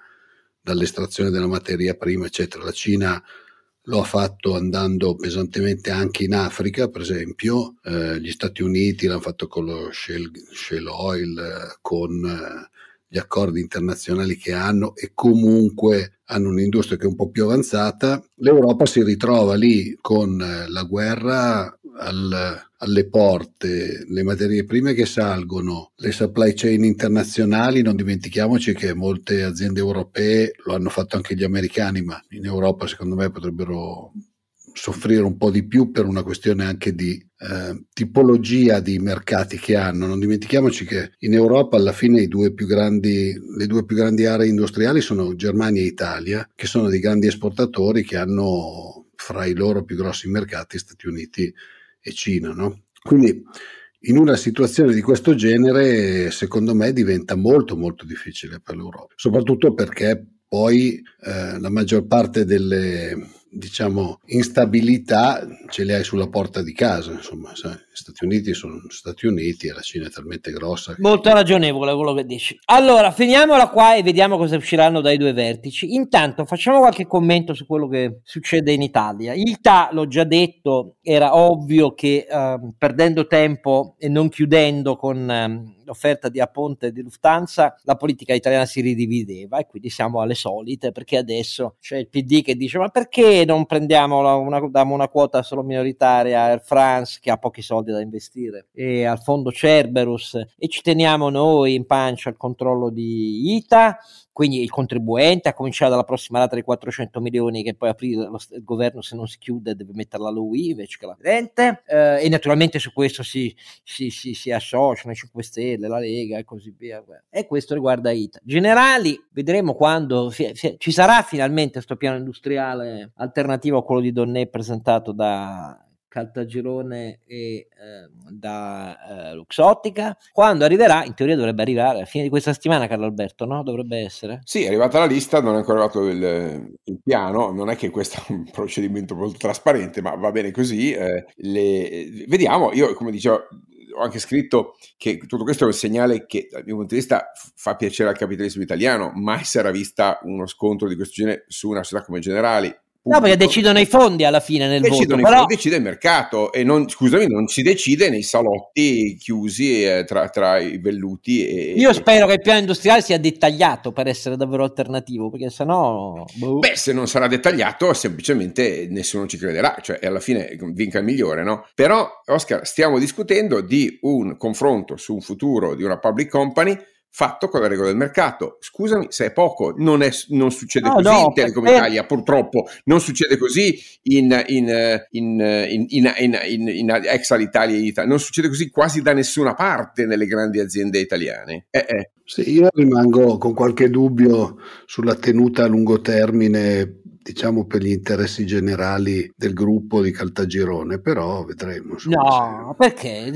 dall'estrazione della materia prima, eccetera. La Cina lo ha fatto andando pesantemente anche in Africa, per esempio, eh, gli Stati Uniti l'hanno fatto con lo shale, shale oil, eh, con eh, gli accordi internazionali che hanno e comunque hanno un'industria che è un po' più avanzata, l'Europa si ritrova lì con eh, la guerra al, alle porte, le materie prime che salgono, le supply chain internazionali, non dimentichiamoci che molte aziende europee lo hanno fatto anche gli americani, ma in Europa secondo me potrebbero soffrire un po' di più per una questione anche di eh, tipologia di mercati che hanno. Non dimentichiamoci che in Europa alla fine due grandi, le due più grandi aree industriali sono Germania e Italia, che sono dei grandi esportatori che hanno fra i loro più grossi mercati Stati Uniti e Cina. No? Quindi in una situazione di questo genere, secondo me, diventa molto molto difficile per l'Europa, soprattutto perché poi eh, la maggior parte delle diciamo, instabilità ce le hai sulla porta di casa, insomma, sai, Stati Uniti sono Stati Uniti e la Cina è talmente grossa. Che... Molto ragionevole quello che dici. Allora, finiamola qua e vediamo cosa usciranno dai due vertici. Intanto facciamo qualche commento su quello che succede in Italia. Il TA, l'ho già detto, era ovvio che uh, perdendo tempo e non chiudendo con... Um, l'offerta di Aponte e di Lufthansa, la politica italiana si ridivideva e quindi siamo alle solite perché adesso c'è il PD che dice ma perché non prendiamo una, una, una quota solo minoritaria a Air France che ha pochi soldi soldi da investire. E al fondo Cerberus. E ci teniamo noi in pancia il controllo di ITA quindi il contribuente, a cominciare dalla prossima rata di 400 milioni che poi aprire lo, il governo se non si chiude deve metterla lui invece che la vedente eh, e naturalmente su questo si, si, si, si associano i 5 Stelle, la Lega e così via. E questo riguarda ITA. Generali vedremo quando fi, ci sarà finalmente questo piano industriale alternativo a quello di Donnè presentato da Caltagirone e eh, da eh, Luxottica. Quando arriverà, in teoria dovrebbe arrivare a fine di questa settimana, Carlo Alberto, no? Dovrebbe essere. Sì, è arrivata la lista, non è ancora arrivato il, il piano, non è che questo è un procedimento molto trasparente, ma va bene così. Eh, le... Vediamo, io come dicevo, ho anche scritto che tutto questo è un segnale che dal mio punto di vista fa piacere al capitalismo italiano, mai si era vista uno scontro di questo genere su una società come Generali, No, perché decidono i fondi alla fine nel decidono voto. Però... Fondi, decide il mercato e non, scusami, non si decide nei salotti chiusi eh, tra, tra, i velluti. E, Io spero che il piano industriale sia dettagliato per essere davvero alternativo, perché sennò... Boh. Beh, se non sarà dettagliato semplicemente nessuno ci crederà, cioè alla fine vinca il migliore, no? Però, Oscar, stiamo discutendo di un confronto su un futuro di una public company fatto con le regole del mercato. Scusami se è poco, non, è, non succede no, così no, in Telecom per... Italia, purtroppo, non succede così in, in, in, in ex Alitalia e Italia, non succede così quasi da nessuna parte nelle grandi aziende italiane. Eh, eh. Sì, io rimango con qualche dubbio sulla tenuta a lungo termine diciamo per gli interessi generali del gruppo di Caltagirone, però vedremo. no, perché?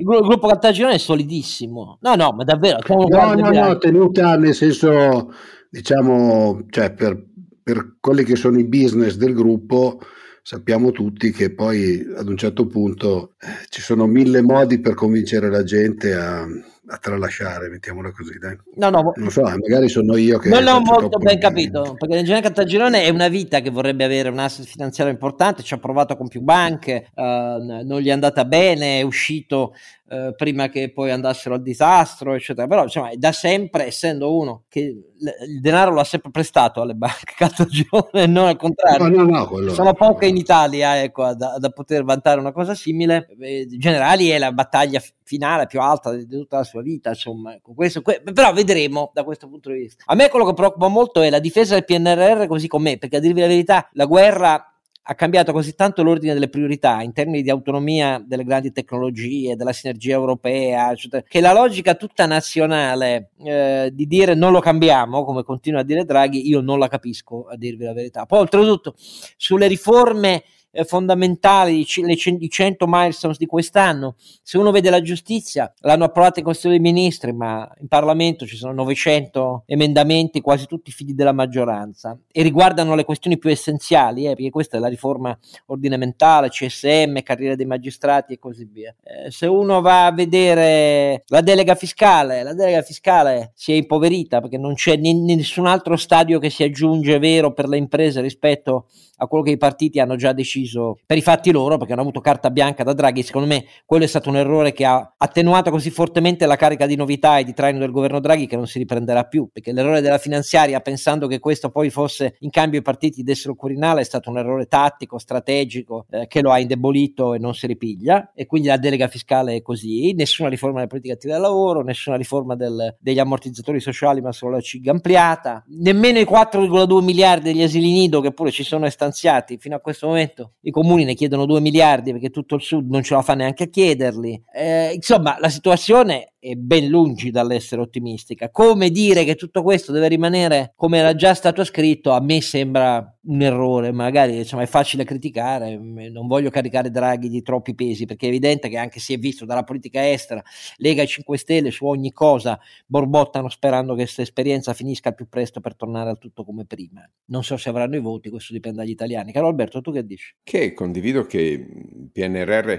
Il gruppo Caltagirone è solidissimo. No, no, ma davvero. No, no, no, tenuta nel senso, diciamo, cioè per, per quelli che sono i business del gruppo, sappiamo tutti che poi ad un certo punto eh, ci sono mille modi per convincere la gente a, a tralasciare, mettiamola così, dai. No, no, non so, magari sono io che... Non l'ho molto ben capito, perché nel genere Caltagirone è una vita che vorrebbe avere un asset finanziario importante, ci ha provato con più banche, uh, non gli è andata bene, è uscito uh, prima che poi andassero al disastro, eccetera. Però, insomma, da sempre, essendo uno che il denaro lo ha sempre prestato alle banche Caltagirone, non al contrario. No, no, no, sono poche in Italia, ecco, da, da, poter vantare una cosa simile. Eh, generali è la battaglia finale più alta di tutta la sua vita, insomma, questo, que- però vedremo da questo punto di vista. A me quello che preoccupa molto è la difesa del PNRR così com'è, perché a dirvi la verità, la guerra ha cambiato così tanto l'ordine delle priorità in termini di autonomia delle grandi tecnologie, della sinergia europea, eccetera, che la logica tutta nazionale eh, di dire non lo cambiamo, come continua a dire Draghi, io non la capisco, a dirvi la verità. Poi oltretutto sulle riforme eh, fondamentali, le, i 100 milestones di quest'anno. Se uno vede la giustizia, l'hanno approvata in Consiglio dei Ministri, ma in Parlamento ci sono 900 emendamenti, quasi tutti figli della maggioranza, e riguardano le questioni più essenziali, eh, perché questa è la riforma ordinamentale, CSM, carriera dei magistrati e così via. Eh, se uno va a vedere la delega fiscale, la delega fiscale si è impoverita perché non c'è n- nessun altro stadio che si aggiunge vero per le imprese rispetto a quello che i partiti hanno già deciso per i fatti loro, perché hanno avuto carta bianca da Draghi. Secondo me quello è stato un errore che ha attenuato così fortemente la carica di novità e di traino del governo Draghi che non si riprenderà più, perché l'errore della finanziaria, pensando che questo poi fosse in cambio i partiti dessero Quirinale, è stato un errore tattico, strategico, eh, che lo ha indebolito e non si ripiglia. E quindi la delega fiscale è così, nessuna riforma della politica attiva del lavoro, nessuna riforma del, degli ammortizzatori sociali, ma solo la CIG ampliata, nemmeno i 4,2 miliardi degli asili nido che pure ci sono stanziati fino a questo momento. I comuni ne chiedono 2 miliardi perché tutto il sud non ce la fa neanche a chiederli. Eh, insomma, la situazione è ben lungi dall'essere ottimistica. Come dire che tutto questo deve rimanere come era già stato scritto, a me sembra un errore. Magari insomma, è facile criticare, non voglio caricare Draghi di troppi pesi perché è evidente che anche si è visto dalla politica estera, Lega e 5 Stelle su ogni cosa borbottano sperando che questa esperienza finisca al più presto per tornare al tutto come prima. Non so se avranno i voti, questo dipende dagli italiani. Caro Alberto, tu che dici? Che condivido che il PNRR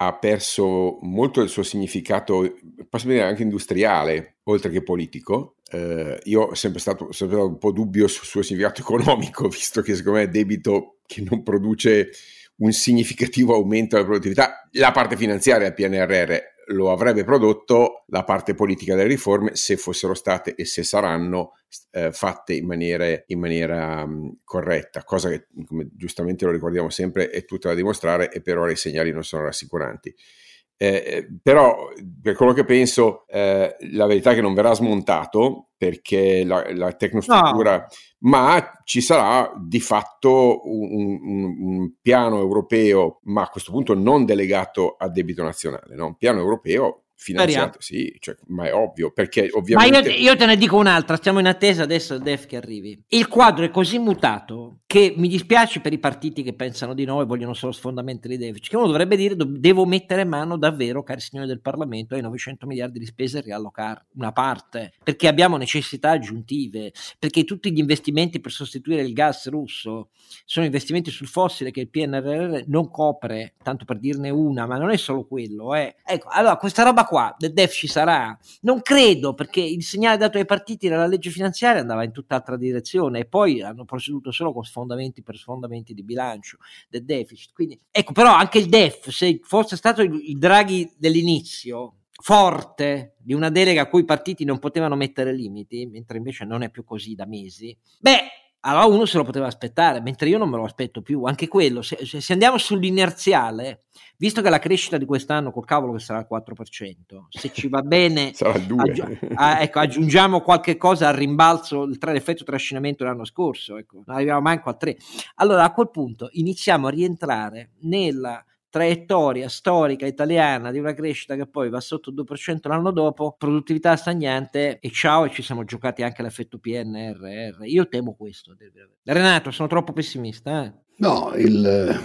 ha perso molto del suo significato, posso dire anche industriale, oltre che politico. Eh, io ho sempre stato, sempre stato un po' dubbio sul suo significato economico, visto che secondo me è debito che non produce un significativo aumento della produttività. La parte finanziaria del PNRR lo avrebbe prodotto la parte politica delle riforme se fossero state e se saranno eh, fatte in maniera, in maniera um, corretta, cosa che come giustamente lo ricordiamo sempre è tutta da dimostrare e per ora i segnali non sono rassicuranti. Eh, però per quello che penso eh, la verità è che non verrà smontato perché la, la tecnostruttura, no. ma ci sarà di fatto un, un, un, piano europeo, ma a questo punto non delegato a debito nazionale, no? un piano europeo finanziato, sì, cioè, ma è ovvio, perché ovviamente... Ma io, io, te ne dico un'altra, stiamo in attesa adesso del DEF che arrivi. Il quadro è così mutato che mi dispiace per i partiti che pensano di no e vogliono solo sfondamenti di deficit, che uno dovrebbe dire devo mettere mano davvero, cari signori del Parlamento, ai 900 miliardi di spese e riallocare una parte, perché abbiamo necessità aggiuntive, perché tutti gli investimenti per sostituire il gas russo sono investimenti sul fossile che il PNRR non copre, tanto per dirne una, ma non è solo quello. Eh. Ecco, allora questa roba qua del DEF ci sarà? Non credo, perché il segnale dato ai partiti nella legge finanziaria andava in tutt'altra direzione e poi hanno proceduto solo con sfondamenti per sfondamenti di bilancio del deficit. Quindi, ecco, però anche il DEF, se fosse stato il, il Draghi dell'inizio, forte di una delega a cui i partiti non potevano mettere limiti, mentre invece non è più così da mesi, beh, allora uno se lo poteva aspettare, mentre io non me lo aspetto più. Anche quello, se, se andiamo sull'inerziale, visto che la crescita di quest'anno col cavolo che sarà il 4%, se ci va bene, aggi- ah, ecco, aggiungiamo qualche cosa al rimbalzo, il tra- l'effetto trascinamento dell'anno scorso, ecco, non arriviamo manco a 3. Allora a quel punto iniziamo a rientrare nella traiettoria storica italiana di una crescita che poi va sotto il 2% l'anno dopo, produttività stagnante e ciao e ci siamo giocati anche l'effetto PNRR. Io temo questo. Renato, sono troppo pessimista. Eh? No, il,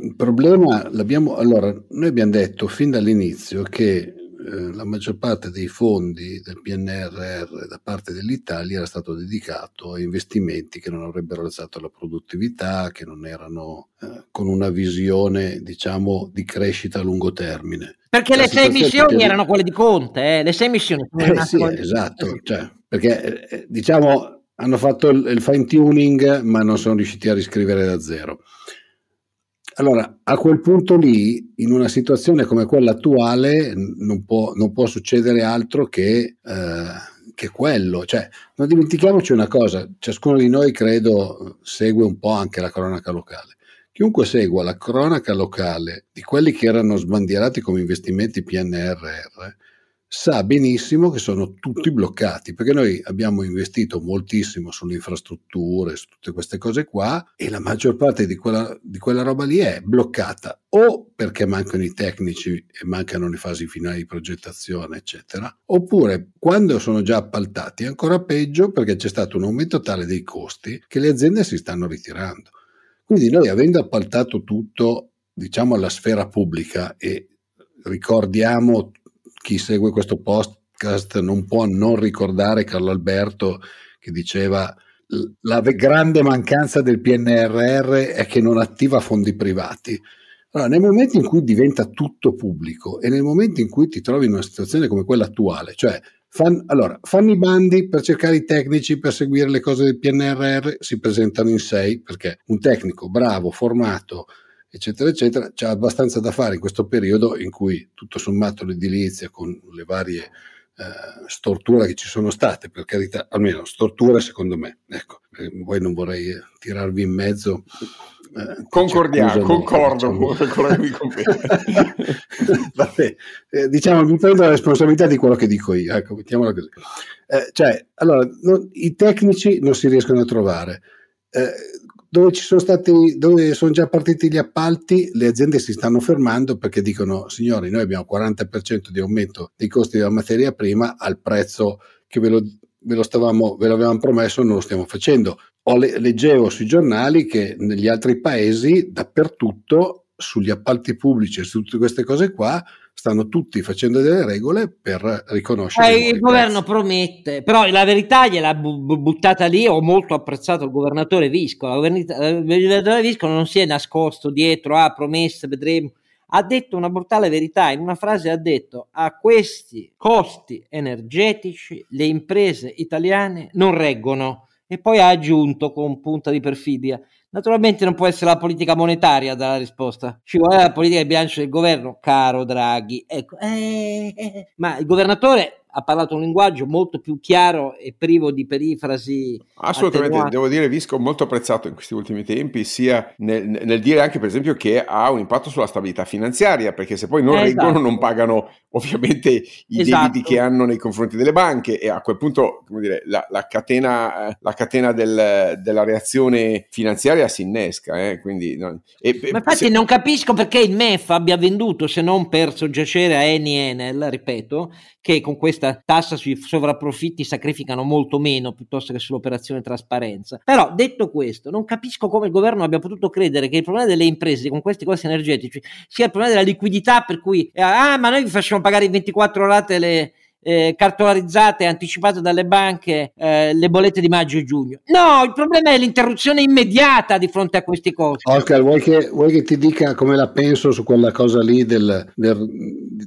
il problema l'abbiamo... Allora, noi abbiamo detto fin dall'inizio che eh, la maggior parte dei fondi del PNRR da parte dell'Italia era stato dedicato a investimenti che non avrebbero alzato la produttività, che non erano eh, con una visione, diciamo, di crescita a lungo termine. Perché la le sei missioni erano quelle di Conte, eh? le sei missioni. Eh, sì, esatto, cioè, perché eh, diciamo hanno fatto il, il fine tuning ma non sono riusciti a riscrivere da zero. Allora, a quel punto lì, in una situazione come quella attuale, non può, non può succedere altro che, eh, che, quello. Cioè, non dimentichiamoci una cosa, ciascuno di noi credo segue un po' anche la cronaca locale. Chiunque segua la cronaca locale di quelli che erano sbandierati come investimenti PNRR, sa benissimo che sono tutti bloccati perché noi abbiamo investito moltissimo sulle infrastrutture, su tutte queste cose qua e la maggior parte di quella, di quella roba lì è bloccata o perché mancano i tecnici e mancano le fasi finali di progettazione, eccetera, oppure quando sono già appaltati è ancora peggio perché c'è stato un aumento tale dei costi che le aziende si stanno ritirando. Quindi noi avendo appaltato tutto, diciamo, alla sfera pubblica e ricordiamo chi segue questo podcast non può non ricordare Carlo Alberto che diceva la grande mancanza del PNRR è che non attiva fondi privati. Allora, nel momento in cui diventa tutto pubblico e nel momento in cui ti trovi in una situazione come quella attuale, cioè fan, allora, fanno i bandi per cercare i tecnici per seguire le cose del PNRR, si presentano in sei perché un tecnico bravo, formato, eccetera, eccetera, c'è abbastanza da fare in questo periodo in cui tutto sommato l'edilizia con le varie eh, storture che ci sono state, per carità, almeno storture secondo me, ecco, eh, poi non vorrei tirarvi in mezzo. Eh, Concordiamo, concordo diciamo. Vabbè, eh, diciamo, mi prendo la responsabilità di quello che dico io, ecco, mettiamola così. Eh, cioè, allora, non, i tecnici non si riescono a trovare. Eh, dove, sono stati, dove sono già partiti gli appalti, le aziende si stanno fermando perché dicono: signori, noi abbiamo 40% di aumento dei costi della materia prima al prezzo che ve lo, ve lo, stavamo, ve l'avevamo promesso, non lo stiamo facendo. O le, leggevo sui giornali che negli altri paesi, dappertutto, sugli appalti pubblici e su tutte queste cose qua, stanno tutti facendo delle regole per riconoscere. Eh, il governo prezzi. promette, però la verità gliel'ha bu- buttata lì. Ho molto apprezzato il governatore Visco. Il governatore Visco non si è nascosto dietro a ah, promesse, vedremo. Ha detto una brutale verità. In una frase ha detto: a questi costi energetici le imprese italiane non reggono. E poi ha aggiunto con punta di perfidia: Naturalmente non può essere la politica monetaria dalla risposta. Ci vuole la politica di bilancio del governo, caro Draghi. Ecco, eh, eh, eh. ma il governatore ha parlato un linguaggio molto più chiaro e privo di perifrasi. Assolutamente, attenuate. devo dire, Visco molto apprezzato in questi ultimi tempi, sia nel, nel, dire anche per esempio che ha un impatto sulla stabilità finanziaria, perché se poi non eh, reggono esatto. non pagano ovviamente i esatto. debiti che hanno nei confronti delle banche e a quel punto come dire, la, la catena, la catena del, della reazione finanziaria si innesca. Eh, quindi, no, e, Ma infatti se... non capisco perché il MEF abbia venduto, se non per soggiacere a Eni Enel, ripeto, che con questa tassa sui sovrapprofitti sacrificano molto meno piuttosto che sull'operazione trasparenza. Però detto questo, non capisco come il governo abbia potuto credere che il problema delle imprese con questi costi energetici sia il problema della liquidità per cui ah ma noi vi facciamo pagare in 24 rate le eh, cartolarizzate e anticipate dalle banche eh, le bollette di maggio e giugno. No, il problema è l'interruzione immediata di fronte a questi costi. Oscar, vuoi che, vuoi che ti dica come la penso su quella cosa lì del, del,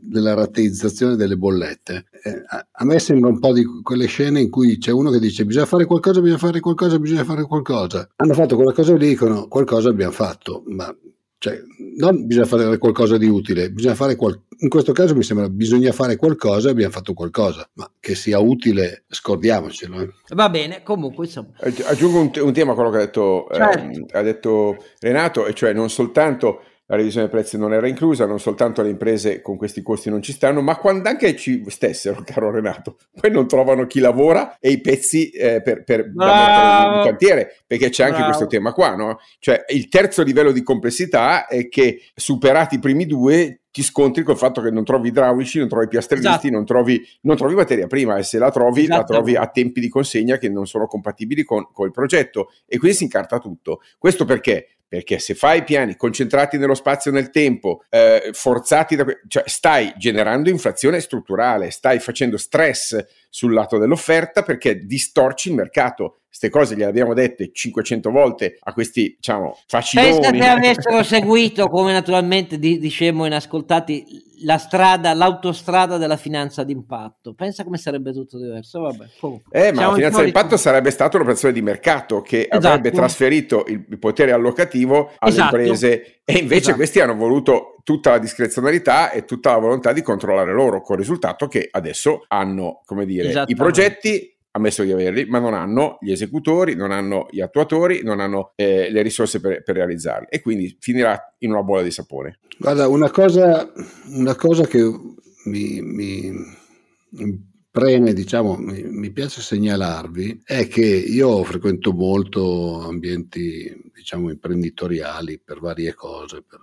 della rateizzazione delle bollette? Eh, a, me sembra un po' di quelle scene in cui c'è uno che dice bisogna fare qualcosa, bisogna fare qualcosa, bisogna fare qualcosa. Hanno fatto quella cosa lì, dicono qualcosa abbiamo fatto, ma cioè, non bisogna fare qualcosa di utile, bisogna fare qual- in questo caso mi sembra bisogna fare qualcosa e abbiamo fatto qualcosa, ma che sia utile scordiamocelo. Eh. Va bene, comunque insomma. Aggiungo un, te- un tema a quello che ha detto, certo. ehm, ha detto Renato, e cioè non soltanto la revisione dei prezzi non era inclusa, non soltanto le imprese con questi costi non ci stanno, ma quando anche ci stessero, caro Renato, poi non trovano chi lavora e i pezzi eh, per, per in cantiere, perché c'è anche Bravo. questo tema qua, no? Cioè il terzo livello di complessità è che superati i primi due ti scontri col fatto che non trovi idraulici, non trovi piastrellisti, esatto. non, trovi, non, trovi, materia prima e se la trovi, esatto. la trovi a tempi di consegna che non sono compatibili con, con il progetto e quindi si incarta tutto. Questo perché? Perché se fai piani concentrati nello spazio e nel tempo, eh, forzati da, cioè stai generando inflazione strutturale, stai facendo stress sul lato dell'offerta perché distorci il mercato. Queste cose gliele abbiamo dette 500 volte a questi, diciamo. Pensa che avessero seguito, come naturalmente dicevamo inascoltati, la strada, l'autostrada della finanza d'impatto. Pensa come sarebbe tutto diverso. Vabbè, eh, ma la finanza d'impatto sarebbe stata un'operazione di mercato che esatto. avrebbe trasferito il potere allocativo alle esatto. imprese e invece esatto. questi hanno voluto tutta la discrezionalità e tutta la volontà di controllare loro, con il risultato che adesso hanno, come dire, i progetti ammesso di averli, ma non hanno gli esecutori, non hanno gli attuatori, non hanno eh, le risorse per, per, realizzarli e quindi finirà in una bolla di sapone. Guarda, una cosa, una cosa che mi, mi preme, diciamo, mi, mi, piace segnalarvi è che io frequento molto ambienti, diciamo, imprenditoriali per varie cose, per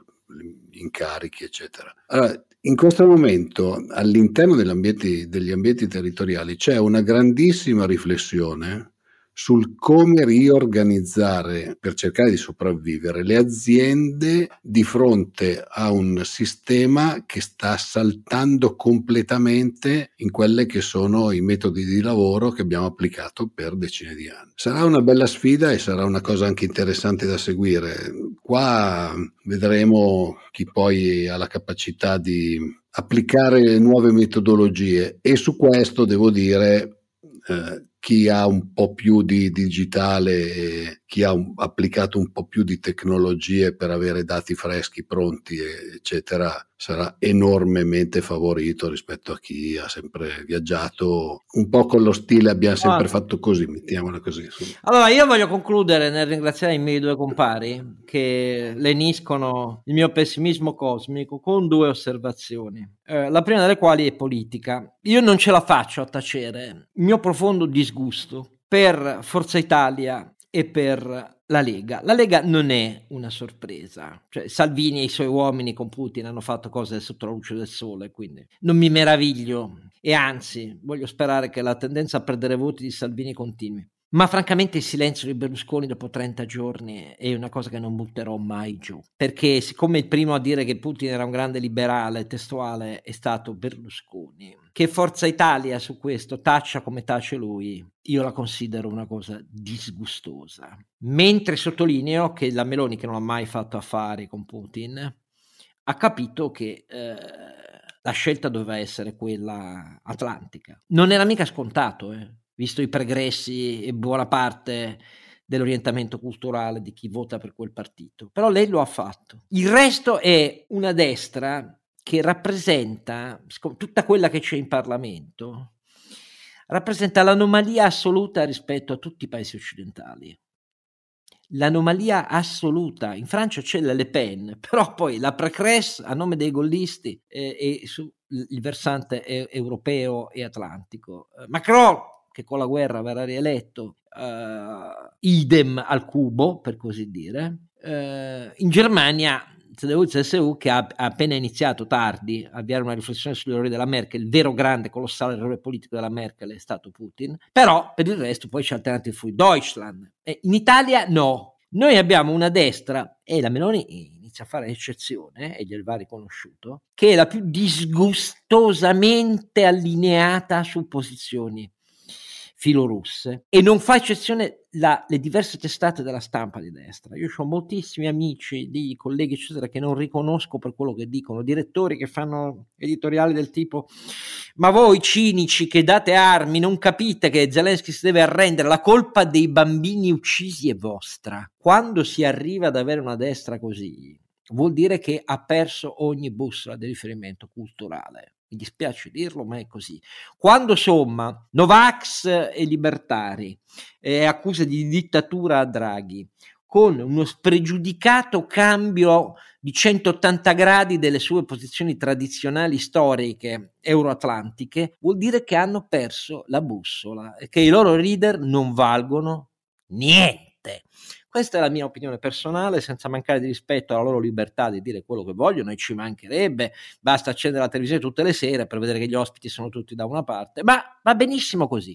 incarichi, eccetera. Allora, in questo momento all'interno degli ambienti, degli ambienti territoriali c'è una grandissima riflessione sul come riorganizzare per cercare di sopravvivere le aziende di fronte a un sistema che sta saltando completamente in quelli che sono i metodi di lavoro che abbiamo applicato per decine di anni. Sarà una bella sfida e sarà una cosa anche interessante da seguire. Qua vedremo chi poi ha la capacità di applicare nuove metodologie e su questo devo dire eh, chi ha un po' più di digitale, chi ha un, applicato un po' più di tecnologie per avere dati freschi, pronti, eccetera, sarà enormemente favorito rispetto a chi ha sempre viaggiato un po' con lo stile abbiamo sempre ah. fatto così, mettiamola così. Allora io voglio concludere nel ringraziare i miei due compari che leniscono il mio pessimismo cosmico con due osservazioni. Eh, la prima delle quali è politica. Io non ce la faccio a tacere il mio profondo disgusto per Forza Italia e per la Lega. La Lega non è una sorpresa, cioè Salvini e i suoi uomini con Putin hanno fatto cose sotto la luce del sole, quindi non mi meraviglio e anzi voglio sperare che la tendenza a perdere voti di Salvini continui. Ma francamente il silenzio di Berlusconi dopo 30 giorni è una cosa che non butterò mai giù. Perché siccome il primo a dire che Putin era un grande liberale testuale è stato Berlusconi, che Forza Italia su questo taccia come tace lui, io la considero una cosa disgustosa. Mentre sottolineo che la Meloni, che non ha mai fatto affari con Putin, ha capito che... Eh, la scelta doveva essere quella atlantica. Non era mica scontato, eh visto i pregressi e buona parte dell'orientamento culturale di chi vota per quel partito, però lei lo ha fatto. Il resto è una destra che rappresenta tutta quella che c'è in Parlamento, rappresenta l'anomalia assoluta rispetto a tutti i paesi occidentali. L'anomalia assoluta. In Francia c'è la Le Pen, però poi la Precres a nome dei gollisti e, e sul versante e, europeo e atlantico. Eh, Macron, che con la guerra verrà rieletto, uh, idem al cubo, per così dire. Uh, in Germania CDU-CSU che ha, appena iniziato tardi a avviare una riflessione sugli errori della Merkel, il vero grande, colossale errore politico della Merkel è stato Putin, però per il resto poi c'è Alternative für Deutschland. E in Italia no. Noi abbiamo una destra, e la Meloni inizia a fare eccezione, e gliel va riconosciuto, che è la più disgustosamente allineata su posizioni filorusse e non fa eccezione la, le diverse testate della stampa di destra. Io ho moltissimi amici, di colleghi eccetera che non riconosco per quello che dicono, direttori che fanno editoriali del tipo ma voi cinici che date armi non capite che Zelensky si deve arrendere, la colpa dei bambini uccisi è vostra. Quando si arriva ad avere una destra così, vuol dire che ha perso ogni bussola di riferimento culturale mi dispiace dirlo, ma è così. Quando somma Novax e libertari e accuse di dittatura a Draghi con uno spregiudicato cambio di 180 gradi delle sue posizioni tradizionali storiche euroatlantiche, vuol dire che hanno perso la bussola e che i loro leader non valgono niente. Questa è la mia opinione personale, senza mancare di rispetto alla loro libertà di dire quello che vogliono, e ci mancherebbe, basta accendere la televisione tutte le sere per vedere che gli ospiti sono tutti da una parte, ma va benissimo così.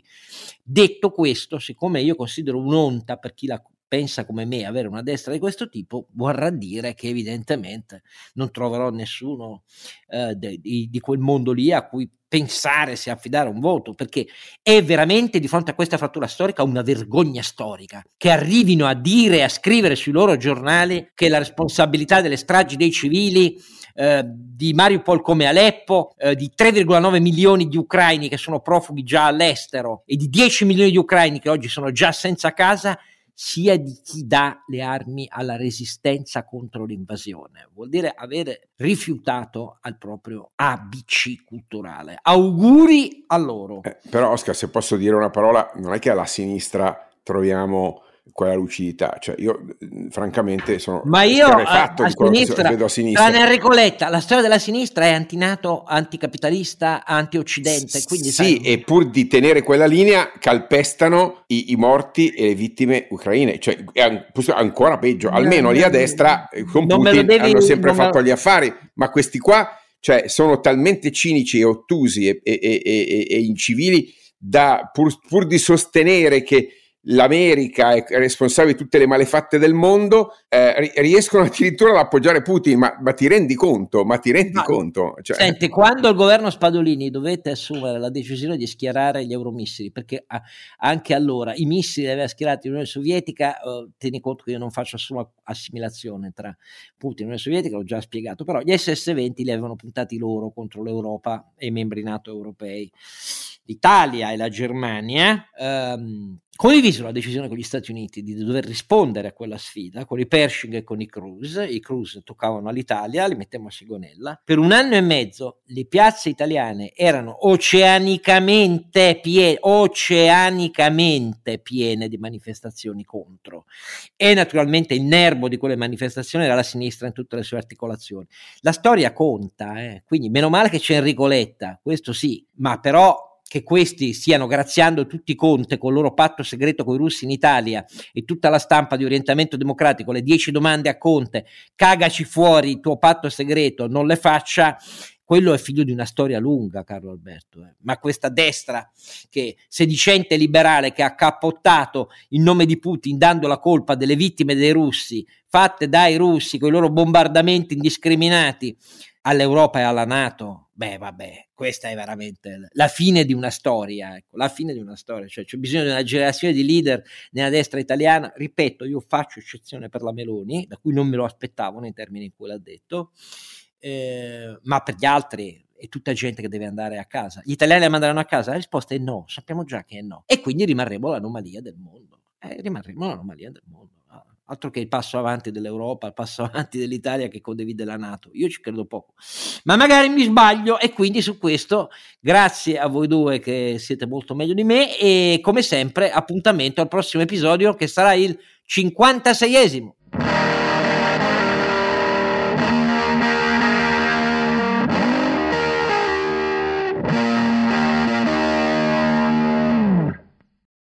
Detto questo, siccome io considero un'onta per chi la pensa come me avere una destra di questo tipo, vorrà dire che evidentemente non troverò nessuno eh, di, di, quel mondo lì a cui pensare se affidare un voto, perché è veramente di fronte a questa frattura storica una vergogna storica, che arrivino a dire e a scrivere sui loro giornali che la responsabilità delle stragi dei civili eh, di Mariupol come Aleppo, eh, di 3,9 milioni di ucraini che sono profughi già all'estero e di 10 milioni di ucraini che oggi sono già senza casa, sia di chi dà le armi alla resistenza contro l'invasione. Vuol dire avere rifiutato al proprio ABC culturale. Auguri a loro. Eh, però Oscar, se posso dire una parola, non è che alla sinistra troviamo quella lucidità. Cioè, io francamente sono Ma io a, a, sinistra, vedo a sinistra. Tranne Enrico Letta, la storia della sinistra è antinato, anticapitalista, antioccidente. Quindi, sì, sai... e pur di tenere quella linea calpestano i, i morti e le vittime ucraine. Cioè, è ancora peggio. Almeno no, lì a destra eh, con Putin devi, hanno sempre fatto me... gli affari, ma questi qua cioè, sono talmente cinici e ottusi e, e, e, e incivili da pur, pur di sostenere che l'America è responsabile di tutte le malefatte del mondo, eh, riescono addirittura ad appoggiare Putin, ma, ma, ti rendi conto? Ma ti rendi no, conto? Cioè... Senti, quando il governo Spadolini dovette assumere la decisione di schierare gli euromissili, perché a, anche allora i missili li aveva schierati l'Unione Sovietica, eh, tieni conto che io non faccio nessuna assimilazione tra Putin e l'Unione Sovietica, l'ho già spiegato, però gli SS-20 li avevano puntati loro contro l'Europa e i membri NATO europei. L'Italia e la Germania ehm, condivisero la decisione con gli Stati Uniti di dover rispondere a quella sfida con i Pershing e con i Cruise. I Cruise toccavano all'Italia, li mettiamo a Sigonella. Per un anno e mezzo le piazze italiane erano oceanicamente piene, oceanicamente piene di manifestazioni contro. E naturalmente il nervo di quelle manifestazioni era la sinistra in tutte le sue articolazioni. La storia conta, eh? quindi meno male che c'è Enrico Letta, questo sì, ma però che questi stiano graziando tutti Conte con il loro patto segreto con i russi in Italia e tutta la stampa di orientamento democratico, le dieci domande a Conte, cagaci fuori il tuo patto segreto, non le faccia, quello è figlio di una storia lunga, Carlo Alberto. Eh. Ma questa destra che sedicente liberale che ha cappottato in nome di Putin dando la colpa delle vittime dei russi fatte dai russi con i loro bombardamenti indiscriminati all'Europa e alla Nato, beh, vabbè, questa è veramente la fine di una storia, ecco, la fine di una storia, cioè c'è bisogno di una generazione di leader nella destra italiana, ripeto, io faccio eccezione per la Meloni, da cui non me lo aspettavo nei termini in cui l'ha detto, eh, ma per gli altri è tutta gente che deve andare a casa. Gli italiani la manderanno a casa? La risposta è no, sappiamo già che è no. E quindi rimarremo l'anomalia del mondo. eh, rimarremo l'anomalia del mondo. Altro che il passo avanti dell'Europa, il passo avanti dell'Italia che condivide la Nato. Io ci credo poco. Ma magari mi sbaglio e quindi su questo grazie a voi due che siete molto meglio di me e come sempre appuntamento al prossimo episodio che sarà il 56esimo.